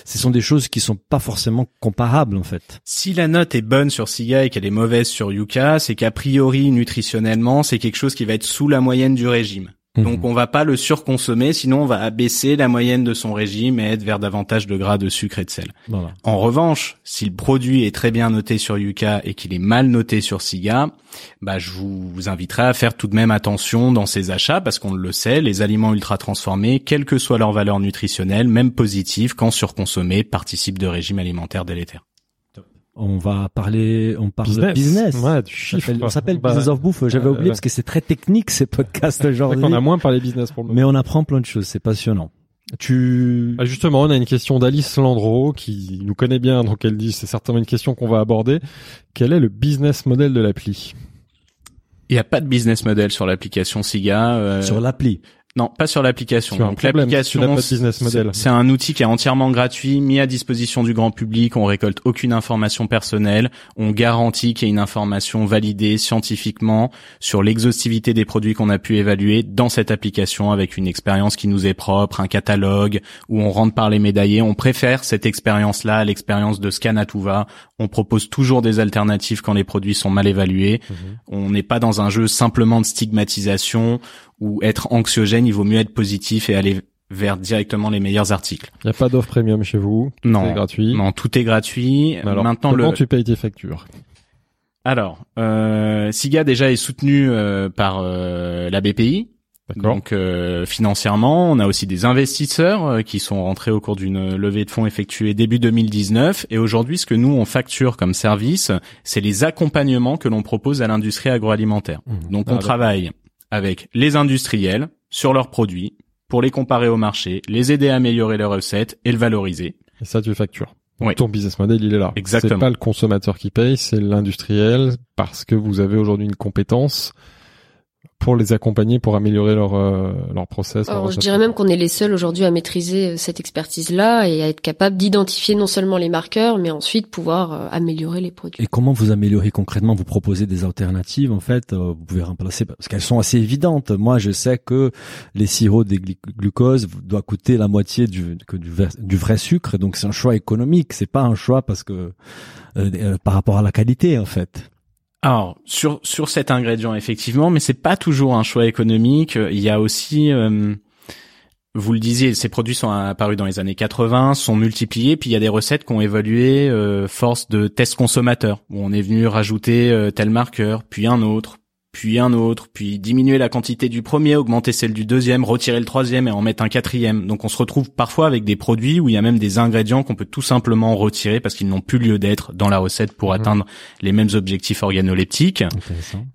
ce sont des choses qui sont pas forcément comparables en fait. Si la note est bonne sur Siga et qu'elle est mauvaise sur Yuka, c'est qu'a priori nutritionnellement, c'est quelque chose qui va être sous la moyenne du régime. Mhm. Donc on va pas le surconsommer, sinon on va abaisser la moyenne de son régime et être vers davantage de gras, de sucre et de sel. Voilà. En revanche, si le produit est très bien noté sur Yuka et qu'il est mal noté sur Siga, bah je vous inviterai à faire tout de même attention dans ces achats parce qu'on le sait, les aliments ultra transformés, quelle que soit leur valeur nutritionnelle, même positive, quand surconsommés, participent de régimes alimentaires délétères. On va parler, on parle Business. de business. Ouais, du Ça chiffre. s'appelle- On s'appelle Bah, Business of Bouffe. J'avais euh, oublié parce que c'est très technique ces podcasts aujourd'hui. qu'on a moins parlé business pour le moment. Mais on apprend plein de choses. C'est passionnant. Tu, Ah, justement, on a une question d'Alice Landreau qui nous connaît bien, donc elle dit c'est certainement une question qu'on va aborder. Quel est le business model de l'appli? Il n'y a pas de business model sur l'application Siga. euh, sur l'appli. Non, pas sur l'application. Donc l'application, c'est- un outil qui est entièrement gratuit, mis à disposition du grand public. On récolte aucune information personnelle. On garantit qu'il y ait une information validée scientifiquement sur l'exhaustivité des produits qu'on a pu évaluer dans cette application avec une expérience qui nous est propre, un catalogue où on rentre par les médaillés. On préfère cette expérience-là à l'expérience de scan à tout va. On propose toujours des alternatives quand les produits sont mal évalués. On n'est pas dans un jeu simplement de stigmatisation ou être anxiogène, il vaut mieux être positif et aller vers directement les meilleurs articles. Il n'y a pas d'offre premium chez vous. Non, C'est gratuit. non, tout est gratuit. Alors, Maintenant, comment le tu payes tes factures? Alors euh, Siga déjà est soutenu euh, par euh, la BPI. D'accord. Donc euh, financièrement, on a aussi des investisseurs euh, qui sont rentrés au cours d'une levée de fonds effectuée début 2019. Et aujourd'hui, ce que nous on facture comme service, c'est les accompagnements que l'on propose à l'industrie agroalimentaire. Mmh. Donc Ah, on travaille avec les industriels sur leurs produits pour les comparer au marché, les aider à améliorer leurs recettes et le valoriser. Et ça, tu factures. Oui. Ton business model, il est là. Exactement. C'est pas le consommateur qui paye, c'est l'industriel parce que vous avez aujourd'hui une compétence pour les accompagner, pour améliorer leur euh, leur process. leur Alors, je dirais même qu'on est les seuls aujourd'hui à maîtriser euh, cette expertise-là et à être capable d'identifier non seulement les marqueurs, mais ensuite pouvoir euh, améliorer les produits. Et comment vous améliorez concrètement Vous proposez des alternatives en fait. euh, Vous pouvez remplacer parce qu'elles sont assez évidentes. Moi, je sais que les sirops de glu- glucose doivent coûter la moitié du que du, ver- du vrai sucre. Donc c'est un choix économique. C'est pas un choix parce que euh, euh, par rapport à la qualité en fait. Alors sur sur cet ingrédient effectivement, mais c'est pas toujours un choix économique. Il y a aussi, euh, vous le disiez, ces produits sont apparus dans les années 80, sont multipliés, puis il y a des recettes qui ont évolué euh, force de tests consommateurs, où on est venu rajouter euh, tel marqueur, puis un autre, puis un autre, puis diminuer la quantité du premier, augmenter celle du deuxième, retirer le troisième et en mettre un quatrième. Donc on se retrouve parfois avec des produits où il y a même des ingrédients qu'on peut tout simplement retirer parce qu'ils n'ont plus lieu d'être dans la recette pour atteindre les mêmes objectifs organoleptiques.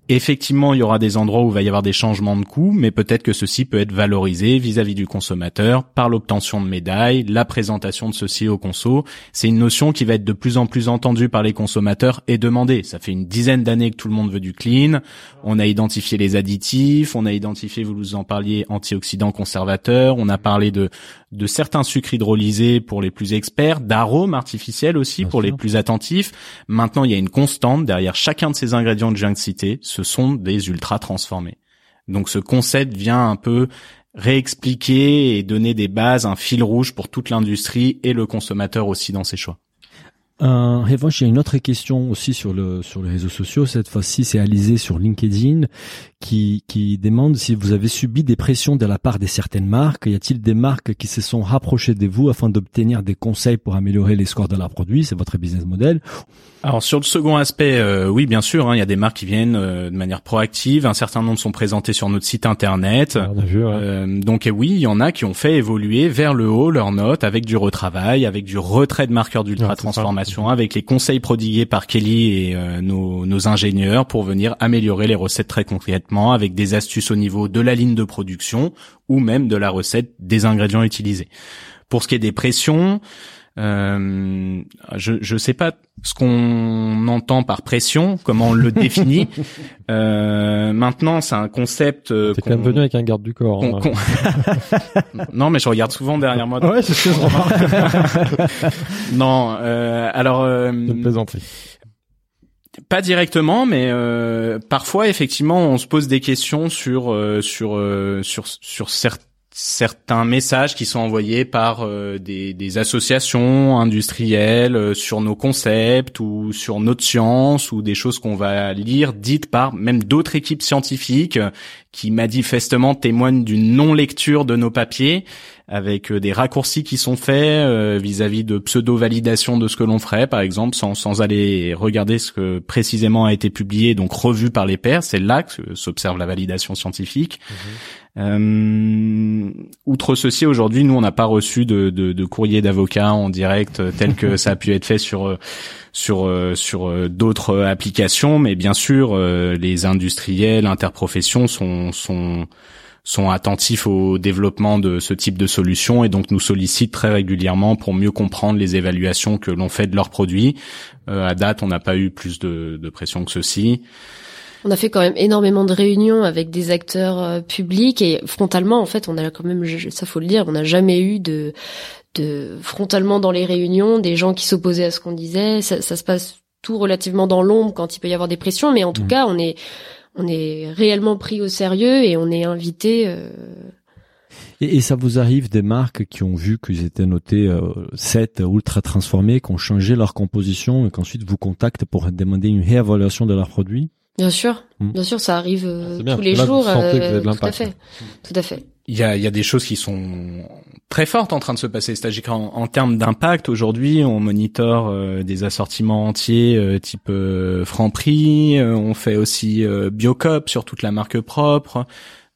Effectivement, il y aura des endroits où il va y avoir des changements de coûts, mais peut-être que ceci peut être valorisé vis-à-vis du consommateur par l'obtention de médailles, la présentation de ceci au conso. C'est une notion qui va être de plus en plus entendue par les consommateurs et demandée. Ça fait une dizaine d'années que tout le monde veut du clean. On a identifié les additifs, on a identifié, vous vous en parliez, antioxydants conservateurs, on a parlé de, de certains sucres hydrolysés pour les plus experts, d'arômes artificiels aussi Bien pour les plus attentifs. Maintenant, il y a une constante derrière chacun de ces ingrédients que je viens de citer, ce sont des ultra transformés. Donc ce concept vient un peu réexpliquer et donner des bases, un fil rouge pour toute l'industrie et le consommateur aussi dans ses choix. Euh, en revanche, il y a une autre question aussi sur le sur les réseaux sociaux. Cette fois-ci, c'est Alizé sur LinkedIn qui qui demande si vous avez subi des pressions de la part de certaines marques. Y a-t-il des marques qui se sont rapprochées de vous afin d'obtenir des conseils pour améliorer les scores de leurs produits? C'est votre business model. Alors sur le second aspect, euh, oui bien sûr, hein, il y a des marques qui viennent euh, de manière proactive. Un certain nombre sont présentés sur notre site internet. On a vu. ouais. Euh, donc et oui, il y en a qui ont fait évoluer vers le haut leurs notes avec du retravail, avec du retrait de marqueurs d'ultra transformation, avec les conseils prodigués par Kelly et euh, nos, nos ingénieurs pour venir améliorer les recettes très concrètement, avec des astuces au niveau de la ligne de production ou même de la recette des ingrédients utilisés. Pour ce qui est des pressions, Euh, je je sais pas ce qu'on entend par pression, comment on le définit. Euh, maintenant, c'est un concept. Euh, T'es quand même venu avec un garde du corps. hein. non, mais je regarde souvent derrière moi. Ouais, c'est ce que je remarque. non, euh, alors euh, Je ne plaisanterie. pas directement, mais euh, parfois effectivement, on se pose des questions sur euh, sur euh, sur sur cer- certains messages qui sont envoyés par euh, des, des associations industrielles euh, sur nos concepts ou sur notre science ou des choses qu'on va lire dites par même d'autres équipes scientifiques euh, qui manifestement témoignent d'une non-lecture de nos papiers avec euh, des raccourcis qui sont faits euh, vis-à-vis de pseudo-validation de ce que l'on ferait, par exemple, sans, sans aller regarder ce que précisément a été publié, donc revu par les pairs. C'est là que s'observe la validation scientifique. Euh, outre ceci, aujourd'hui, nous, on n'a pas reçu de, de, de courrier d'avocat en direct euh, tel que ça a pu être fait sur euh, sur sur d'autres applications, mais bien sûr, les industriels, interprofessions sont sont sont attentifs au développement de ce type de solutions et donc nous sollicitent très régulièrement pour mieux comprendre les évaluations que l'on fait de leurs produits. Euh, à date, on n'a pas eu plus de, de pression que ceci. On a fait quand même énormément de réunions avec des acteurs euh, publics et frontalement, en fait, on a quand même, ça faut le dire, on n'a jamais eu de, de frontalement dans les réunions des gens qui s'opposaient à ce qu'on disait. Ça, ça se passe tout relativement dans l'ombre quand il peut y avoir des pressions, mais en tout Mhm. cas, on est, on est réellement pris au sérieux et on est invité. euh, Et, et ça vous arrive des marques qui ont vu qu'ils étaient notés euh, 7 ultra transformés, qui ont changé leur composition et qu'ensuite vous contactent pour demander une réévaluation de leurs produits? Bien sûr, Mhm. bien sûr, ça arrive euh, bien, tous les là, vous jours. sentez que vous avez de tout à fait, tout à fait. Il y a, il y a des choses qui sont très fortes en train de se passer. C'est-à-dire qu'en en termes d'impact, aujourd'hui, on monitore euh, des assortiments entiers euh, type euh, Franprix. euh, on fait aussi euh, Biocop sur toute la marque propre.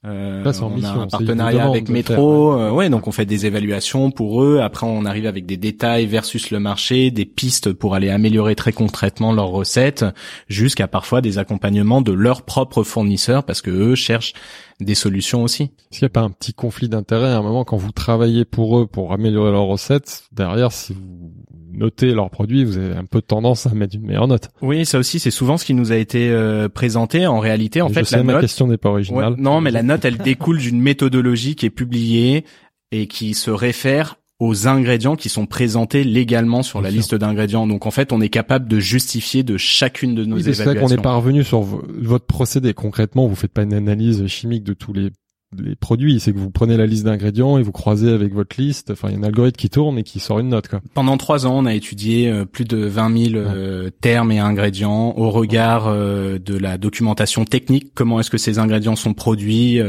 Euh, Là, on mission, a un partenariat avec Métro. faire, euh, ouais, donc on fait des évaluations pour eux. Après, on arrive avec des détails versus le marché, des pistes pour aller améliorer très concrètement leurs recettes, jusqu'à parfois des accompagnements de leurs propres fournisseurs parce que eux cherchent des solutions aussi. Est-ce qu'il n'y a pas un petit conflit d'intérêt à un moment quand vous travaillez pour eux pour améliorer leurs recettes Derrière, si vous notez leurs produits, vous avez un peu tendance à mettre une meilleure note. Oui, ça aussi, c'est souvent ce qui nous a été euh, présenté. En réalité, en Et fait, je sais, la ma note, question n'est pas originale. Ouais, non, mais la note, elle découle d'une méthodologie qui est publiée et qui se réfère aux ingrédients qui sont présentés légalement sur Bien la sûr. liste d'ingrédients. Donc en fait, on est capable de justifier de chacune de nos Oui, mais c'est vrai qu'on évaluations. n'est pas revenu sur vo- votre procédé. Concrètement, vous faites pas une analyse chimique de tous les, les produits. C'est que vous prenez la liste d'ingrédients et vous croisez avec votre liste. Enfin, il y a un algorithme qui tourne et qui sort une note, quoi. Pendant trois ans, on a étudié euh, plus de 20 000 euh, termes et ingrédients au regard euh, de la documentation technique. Comment est-ce que ces ingrédients sont produits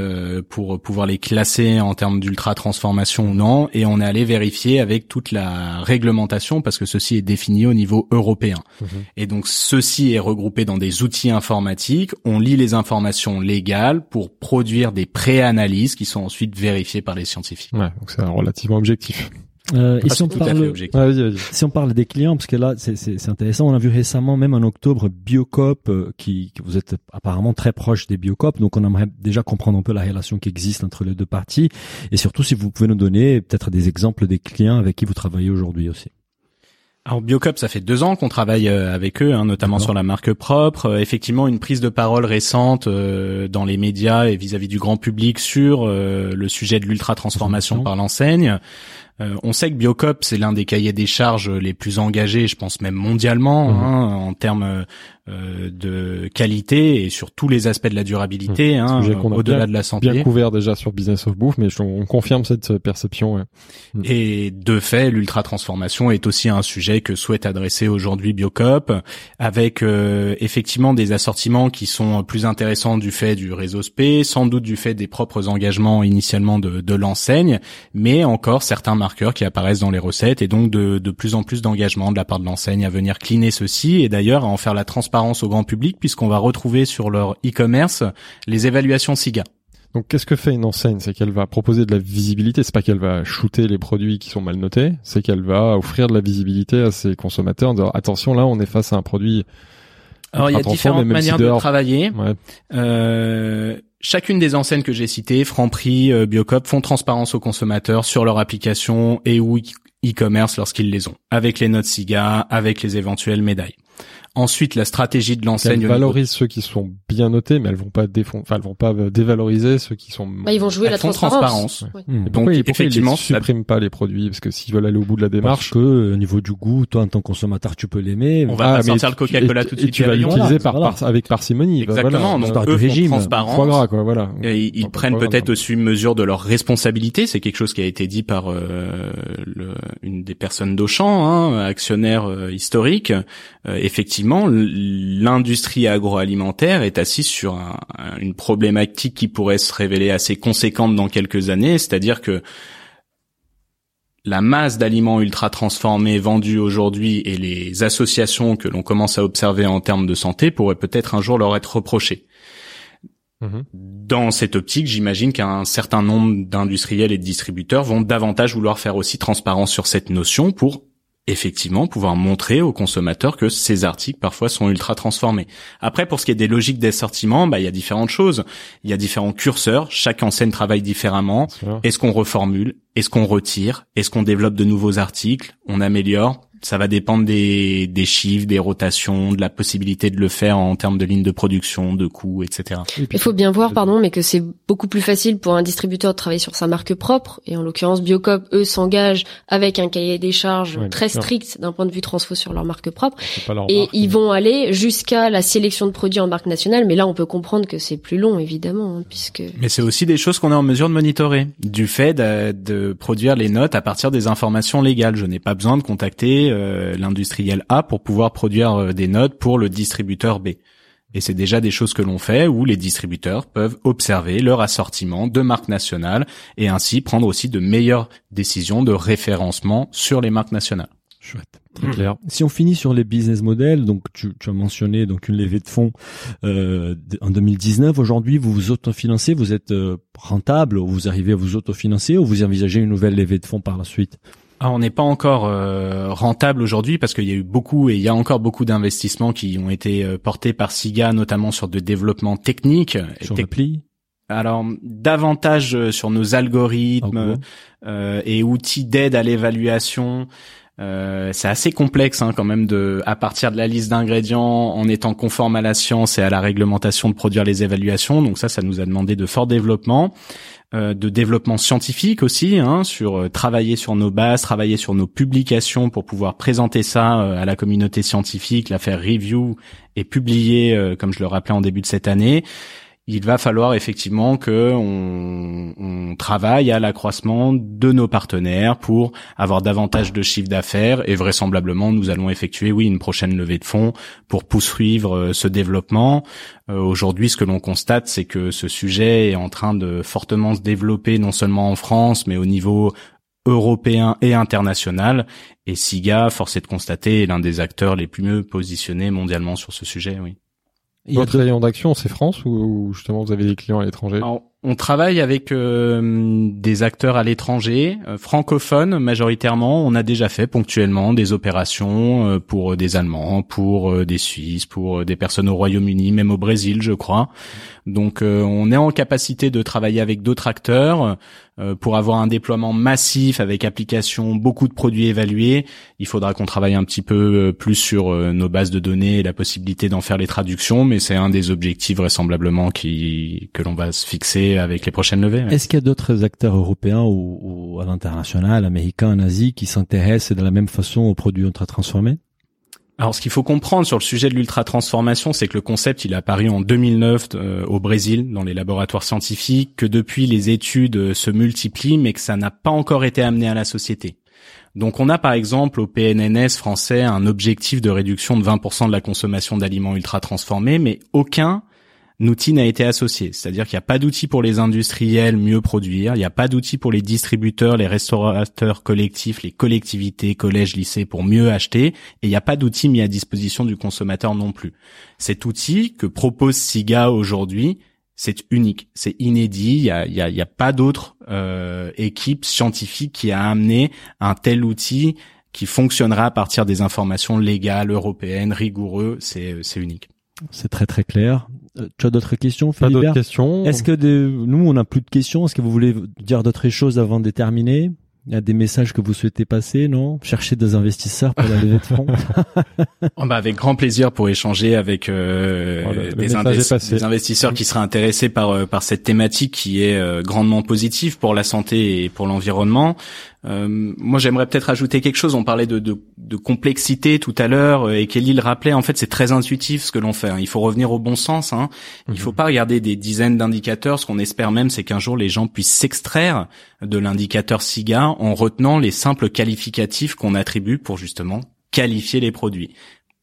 pour pouvoir les classer en termes d'ultra transformation ou non? Et on est allé vérifier avec toute la réglementation parce que ceci est défini au niveau européen. Mhm. Et donc ceci est regroupé dans des outils informatiques. On lit les informations légales pour produire des pré-analyses qui sont ensuite vérifiées par les scientifiques. Ouais, donc c'est relativement objectif. euh, et si on parle, si on des clients, parce que là, c'est- c'est c'est intéressant. On a vu récemment, même en octobre, Biocop, euh, qui, que vous êtes apparemment très proche des Biocop. Donc, on aimerait déjà comprendre un peu la relation qui existe entre les deux parties. Et surtout, si vous pouvez nous donner peut-être des exemples des clients avec qui vous travaillez aujourd'hui aussi. Alors Biocop, ça fait deux ans qu'on travaille euh, avec eux, hein, notamment sur la marque propre. Euh, effectivement, une prise de parole récente euh, dans les médias et vis-à-vis du grand public sur euh, le sujet de l'ultra Transformation. par l'enseigne. Euh, on sait que Biocop, c'est l'un des cahiers des charges les plus engagés, je pense même mondialement, Mhm. hein, en termes euh, de qualité et sur tous les aspects de la durabilité, Mhm. hein, au-delà de la santé. Bien couvert déjà sur Business of Bouffe, mais je- on confirme cette euh, perception. ouais. Et de fait, l'ultra transformation est aussi un sujet que souhaite adresser aujourd'hui Biocop, avec euh, effectivement des assortiments qui sont plus intéressants du fait du réseau SP, sans doute du fait des propres engagements initialement de, de l'enseigne, mais encore certains marqueurs qui apparaissent dans les recettes et donc de, de plus en plus d'engagement de la part de l'enseigne à venir cleaner ceci et d'ailleurs à en faire la transparence au grand public puisqu'on va retrouver sur leur e-commerce les évaluations SIGA. Donc, qu'est-ce que fait une enseigne? C'est qu'elle va proposer de la visibilité. C'est pas qu'elle va shooter les produits qui sont mal notés. C'est qu'elle va offrir de la visibilité à ses consommateurs en disant attention, là, on est face à un produit. Alors il y a différentes même si manières de dehors- travailler. Ouais. Euh, chacune des enseignes que j'ai citées, Franprix, euh, Biocop, font transparence aux consommateurs sur leur application et ou e-commerce lorsqu'ils les ont, avec les notes SIGA, avec les éventuelles médailles. Ensuite, la stratégie de l'enseigne. Elles valorisent ceux qui sont bien notés, mais elles vont pas défon... enfin, elles vont pas euh, dévaloriser ceux qui sont. Bah, ils vont jouer elles la font transparence. transparence. Ouais. Hmm. Donc, pourquoi, effectivement, ils suppriment pas les produits? Parce que s'ils veulent aller au bout de la Parce démarche, que euh, au niveau du goût, toi en tant que consommateur, tu peux l'aimer. On va Ah, pas sortir le Coca-Cola et- tout de et suite. tu vas l'utiliser Voilà, par, voilà. par- avec parcimonie. bah, Exactement. voilà. Donc, eux font régime. transparence. Foie gras, quoi, voilà. Et ils, prennent peut-être aussi une mesure de leur responsabilité. C'est quelque chose qui a été dit par euh, le- une des personnes d'Auchan, hein, actionnaire euh, historique. Euh, effectivement, l'industrie agroalimentaire est assise sur un- un- une problématique qui pourrait se révéler assez conséquente dans quelques années, c'est-à-dire que la masse d'aliments ultra transformés vendus aujourd'hui et les associations que l'on commence à observer en termes de santé pourraient peut-être un jour leur être reprochées. Mhm. Dans cette optique, j'imagine qu'un certain nombre d'industriels et de distributeurs vont davantage vouloir faire aussi transparence sur cette notion pour effectivement pouvoir montrer aux consommateurs que ces articles parfois sont ultra transformés. Après, pour ce qui est des logiques d'assortiment, bah, il y a différentes choses. Il y a différents curseurs. Chaque enseigne travaille différemment. Est-ce qu'on reformule? Est-ce qu'on retire? Est-ce qu'on développe de nouveaux articles? On améliore? Ça va dépendre des, des chiffres, des rotations, de la possibilité de le faire en termes de ligne de production, de coûts, etc. Il faut bien voir, pardon, mais que c'est beaucoup plus facile pour un distributeur de travailler sur sa marque propre. Et en l'occurrence, Biocop, eux, s'engagent avec un cahier des charges Ouais, très strict d'un point de vue transfo sur leur marque propre. Leur Et marque, ils mais- vont aller jusqu'à la sélection de produits en marque nationale. Mais là, on peut comprendre que c'est plus long, évidemment, hein, puisque... Mais c'est aussi des choses qu'on est en mesure de monitorer, du fait de, de produire les notes à partir des informations légales. Je n'ai pas besoin de contacter euh, l'industriel A pour pouvoir produire euh, des notes pour le distributeur B. Et c'est déjà des choses que l'on fait où les distributeurs peuvent observer leur assortiment de marques nationales et ainsi prendre aussi de meilleures décisions de référencement sur les marques nationales. Chouette. Très clair. Si on finit sur les business models, donc tu, tu as mentionné donc une levée de fonds euh, en 2019. Aujourd'hui, vous vous autofinancez, vous êtes euh, rentable, vous arrivez à vous autofinancer ou vous envisagez une nouvelle levée de fonds par la suite? Ah, on n'est pas encore euh, rentable aujourd'hui parce qu'il y a eu beaucoup et il y a encore beaucoup d'investissements qui ont été euh, portés par SIGA, notamment sur de développement technique. sur tec- Alors davantage euh, sur nos algorithmes Algo. euh, et outils d'aide à l'évaluation. Euh, c'est assez complexe hein, quand même de, à partir de la liste d'ingrédients, en étant conforme à la science et à la réglementation, de produire les évaluations. Donc ça, ça nous a demandé de fort développement, euh, de développement scientifique aussi, hein, sur euh, travailler sur nos bases, travailler sur nos publications pour pouvoir présenter ça euh, à la communauté scientifique, la faire review et publier, comme je le rappelais en début de cette année il va falloir effectivement que on, travaille à l'accroissement de nos partenaires pour avoir davantage de chiffre d'affaires et vraisemblablement nous allons effectuer oui une prochaine levée de fonds pour poursuivre euh, ce développement. Euh, Aujourd'hui, ce que l'on constate, c'est que ce sujet est en train de fortement se développer non seulement en France mais au niveau européen et international. Et SIGA, force est de constater, est l'un des acteurs les plus mieux positionnés mondialement sur ce sujet. Oui. A Votre rayon d'action, c'est France ou, ou justement vous avez des clients à l'étranger? On travaille avec euh, des acteurs à l'étranger, euh, francophones majoritairement. On a déjà fait ponctuellement des opérations euh, pour des Allemands, pour euh, des Suisses, pour euh, des personnes au Royaume-Uni, même au Brésil, je crois. Donc, euh, on est en capacité de travailler avec d'autres acteurs euh, pour avoir un déploiement massif avec application, beaucoup de produits évalués. Il faudra qu'on travaille un petit peu euh, plus sur euh, nos bases de données et la possibilité d'en faire les traductions, mais c'est un des objectifs vraisemblablement que l'on va se fixer avec les prochaines levées. Est-ce qu'il y a d'autres acteurs européens ou, ou à l'international, américains, en Asie, qui s'intéressent de la même façon aux produits ultra transformés Alors, ce qu'il faut comprendre sur le sujet de l'ultra-transformation, c'est que le concept, il est apparu en 2009 euh, au Brésil, dans les laboratoires scientifiques, que depuis, les études euh, se multiplient, mais que ça n'a pas encore été amené à la société. Donc, on a par exemple au PNNS français un objectif de réduction de 20% de la consommation d'aliments ultra-transformés, mais aucun outil n'a été associé. C'est-à-dire qu'il n'y a pas d'outil pour les industriels mieux produire, il n'y a pas d'outil pour les distributeurs, les restaurateurs collectifs, les collectivités, collèges, lycées pour mieux acheter, et il n'y a pas d'outil mis à disposition du consommateur non plus. Cet outil que propose SIGA aujourd'hui, c'est unique, c'est inédit. Il y a, pas d'autre euh, équipe scientifique qui a amené un tel outil qui fonctionnera à partir des informations légales européennes, rigoureux. C'est unique. C'est très très clair. Euh, tu as d'autres questions, Pas Philibert d'autres questions. Est-ce que de, nous on n'a plus de questions. Est-ce que vous voulez dire d'autres choses avant de terminer? Il y a des messages que vous souhaitez passer, non? Chercher des investisseurs pour la levée de fonds. oh bah avec grand plaisir pour échanger avec euh, Oh, le- des, investi- des investisseurs qui seraient intéressés par euh, par cette thématique qui est euh, grandement positive pour la santé et pour l'environnement. Euh, moi, j'aimerais peut-être ajouter quelque chose. On parlait de, de, de complexité tout à l'heure euh, et Kelly le rappelait. En fait, c'est très intuitif ce que l'on fait. hein. Il faut revenir au bon sens. Hein. Il faut pas regarder des dizaines d'indicateurs. Ce qu'on espère même, c'est qu'un jour les gens puissent s'extraire de l'indicateur SIGA en retenant les simples qualificatifs qu'on attribue pour justement qualifier les produits.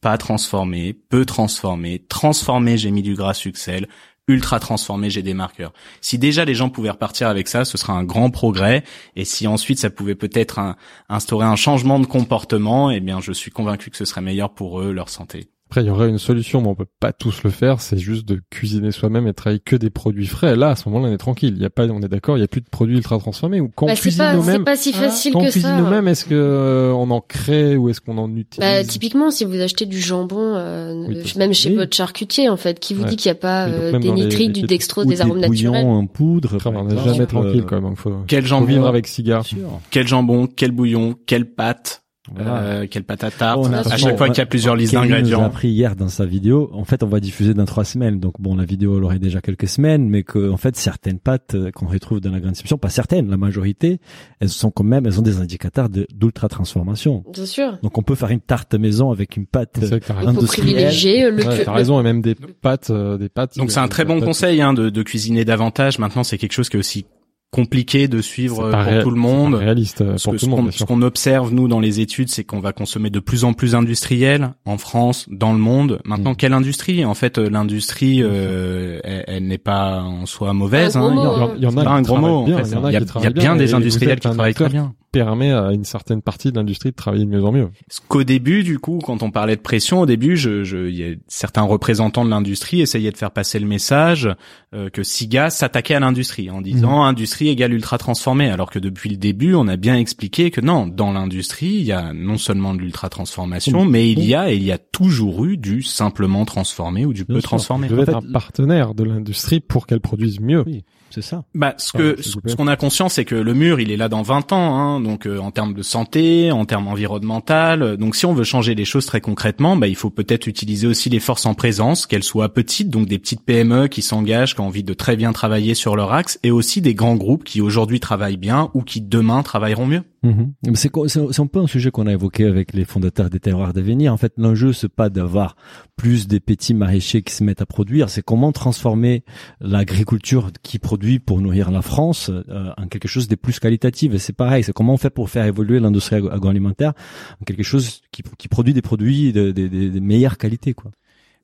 Pas transformé, peu transformé, transformé, j'ai mis du gras succel, ultra transformé, j'ai des marqueurs. Si déjà les gens pouvaient repartir avec ça, ce serait un grand progrès. Et si ensuite ça pouvait peut-être instaurer un changement de comportement, eh bien je suis convaincu que ce serait meilleur pour eux, leur santé. Après, il y aurait une solution, mais on peut pas tous le faire. C'est juste de cuisiner soi-même et travailler que des produits frais. Là, à ce moment-là, on est tranquille. Il y a pas, on est d'accord, il y a plus de produits ultra transformés. Ou quand Bah, on c'est cuisine pas, c'est nous-mêmes, pas si facile quand on que cuisine ça. nous-mêmes, est-ce que euh, on en crée ou est-ce qu'on en utilise? Bah, typiquement, si vous achetez du jambon, euh, Oui, même chez oui. votre charcutier, en fait, qui vous Ouais. dit qu'il n'y a pas donc, euh, des nitrites, les- du les- dextro, Ou des arômes naturels en poudre. Après, on n'est jamais tranquille quand même. Faut, Quel faut jambon, vivre avec cigare. Quel jambon, quel bouillon, quelle pâte, Voilà. euh, quelle pâte à tarte. Bon, à chaque fois on- qu'il y a plusieurs listes Kelly nous a d'ingrédients. appris hier dans sa vidéo. En fait, on va diffuser dans trois semaines. Donc bon, la vidéo elle aurait déjà quelques semaines, mais que en fait certaines pâtes euh, qu'on retrouve dans la grande distribution, pas certaines, la majorité, elles sont quand même, elles ont des indicateurs de- d'ultra transformation. Bien sûr. Donc on peut faire une tarte maison avec une pâte C'est vrai que t'as Il faut industrielle. privilégier euh, le, Ouais, t'as raison, et même des pâtes, euh, des pâtes. Donc c'est un très bon conseil hein, de, de cuisiner davantage. Maintenant, c'est quelque chose qui est aussi compliqué de suivre euh, pour réel- tout le monde. pas réaliste euh, pour tout ce le monde, qu'on ce observe nous dans les études, c'est qu'on va consommer de plus en plus industriel en France, dans le monde. Maintenant, Mm. quelle industrie? En fait, euh, l'industrie, euh, elle, elle n'est pas en soi mauvaise. Hein. Il y hein. En a un gros mot. fait. il y a bien des industriels qui travaillent très bien. Permet à une certaine partie de l'industrie de travailler de mieux en mieux. Parce qu'au début, du coup, quand on parlait de pression, au début, je, je, il y a certains représentants de l'industrie essayaient de faire passer le message euh, que Siga s'attaquait à l'industrie en disant industrie égale ultra transformée, alors que depuis le début, on a bien expliqué que non, dans l'industrie, il y a non seulement de l'ultra transformation, Mhm. mais il y a, et il y a toujours eu du simplement transformé ou du Bien peu sûr. transformé. Vous devez fait, être un partenaire de l'industrie pour qu'elle produise mieux. Oui, c'est ça. Bah, ce que ce qu'on a conscience, c'est que le mur, il est là dans 20 ans, hein, donc euh, en termes de santé, en termes environnemental. Donc, si on veut changer les choses très concrètement, bah, il faut peut-être utiliser aussi les forces en présence, qu'elles soient petites, donc des petites PME qui s'engagent, qui ont envie de très bien travailler sur leur axe, et aussi des grands groupes qui aujourd'hui travaillent bien ou qui demain travailleront mieux. Mhm. C'est un peu un sujet qu'on a évoqué avec les fondateurs des terroirs d'avenir. En fait, l'enjeu c'est pas d'avoir plus des petits maraîchers qui se mettent à produire, c'est comment transformer l'agriculture qui produit pour nourrir la France euh, en quelque chose de plus qualitatif. Et c'est pareil, c'est comment on fait pour faire évoluer l'industrie agro- agroalimentaire en quelque chose qui, produit des produits de, de meilleure qualité, quoi.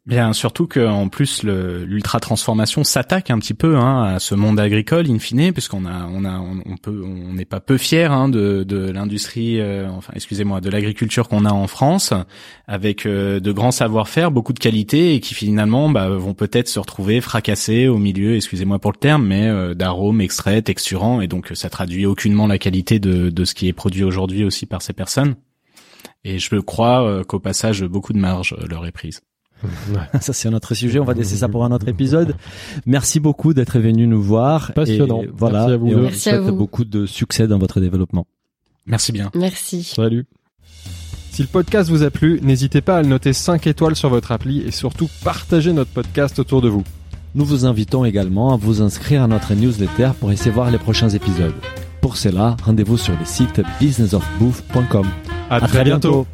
Bien, surtout que en plus l'ultra transformation s'attaque un petit peu hein, à ce monde agricole in fine, puisqu'on a, on a, on, peut, on n'est pas peu fier hein, de, de l'industrie, euh, enfin, excusez-moi, de l'agriculture qu'on a en France, avec euh, de grands savoir-faire, beaucoup de qualité, et qui finalement bah, vont peut-être se retrouver fracassés au milieu, excusez-moi pour le terme, mais euh, d'arômes extraits, texturants, et donc ça traduit aucunement la qualité de, de ce qui est produit aujourd'hui aussi par ces personnes. Et je crois euh, qu'au passage, beaucoup de marge leur est prise. Ça, c'est un autre sujet. On va laisser ça pour un autre épisode. Merci beaucoup d'être venu nous voir. Passionnant. Et voilà. Merci à vous Et on Merci à souhaite vous. beaucoup de succès dans votre développement. Merci bien. Merci. Salut. Si le podcast vous a plu, n'hésitez pas à le noter 5 étoiles sur votre appli et surtout partagez notre podcast autour de vous. Nous vous invitons également à vous inscrire à notre newsletter pour recevoir les prochains épisodes. Pour cela, rendez-vous sur le site businessofbooth.com. À, À très bientôt.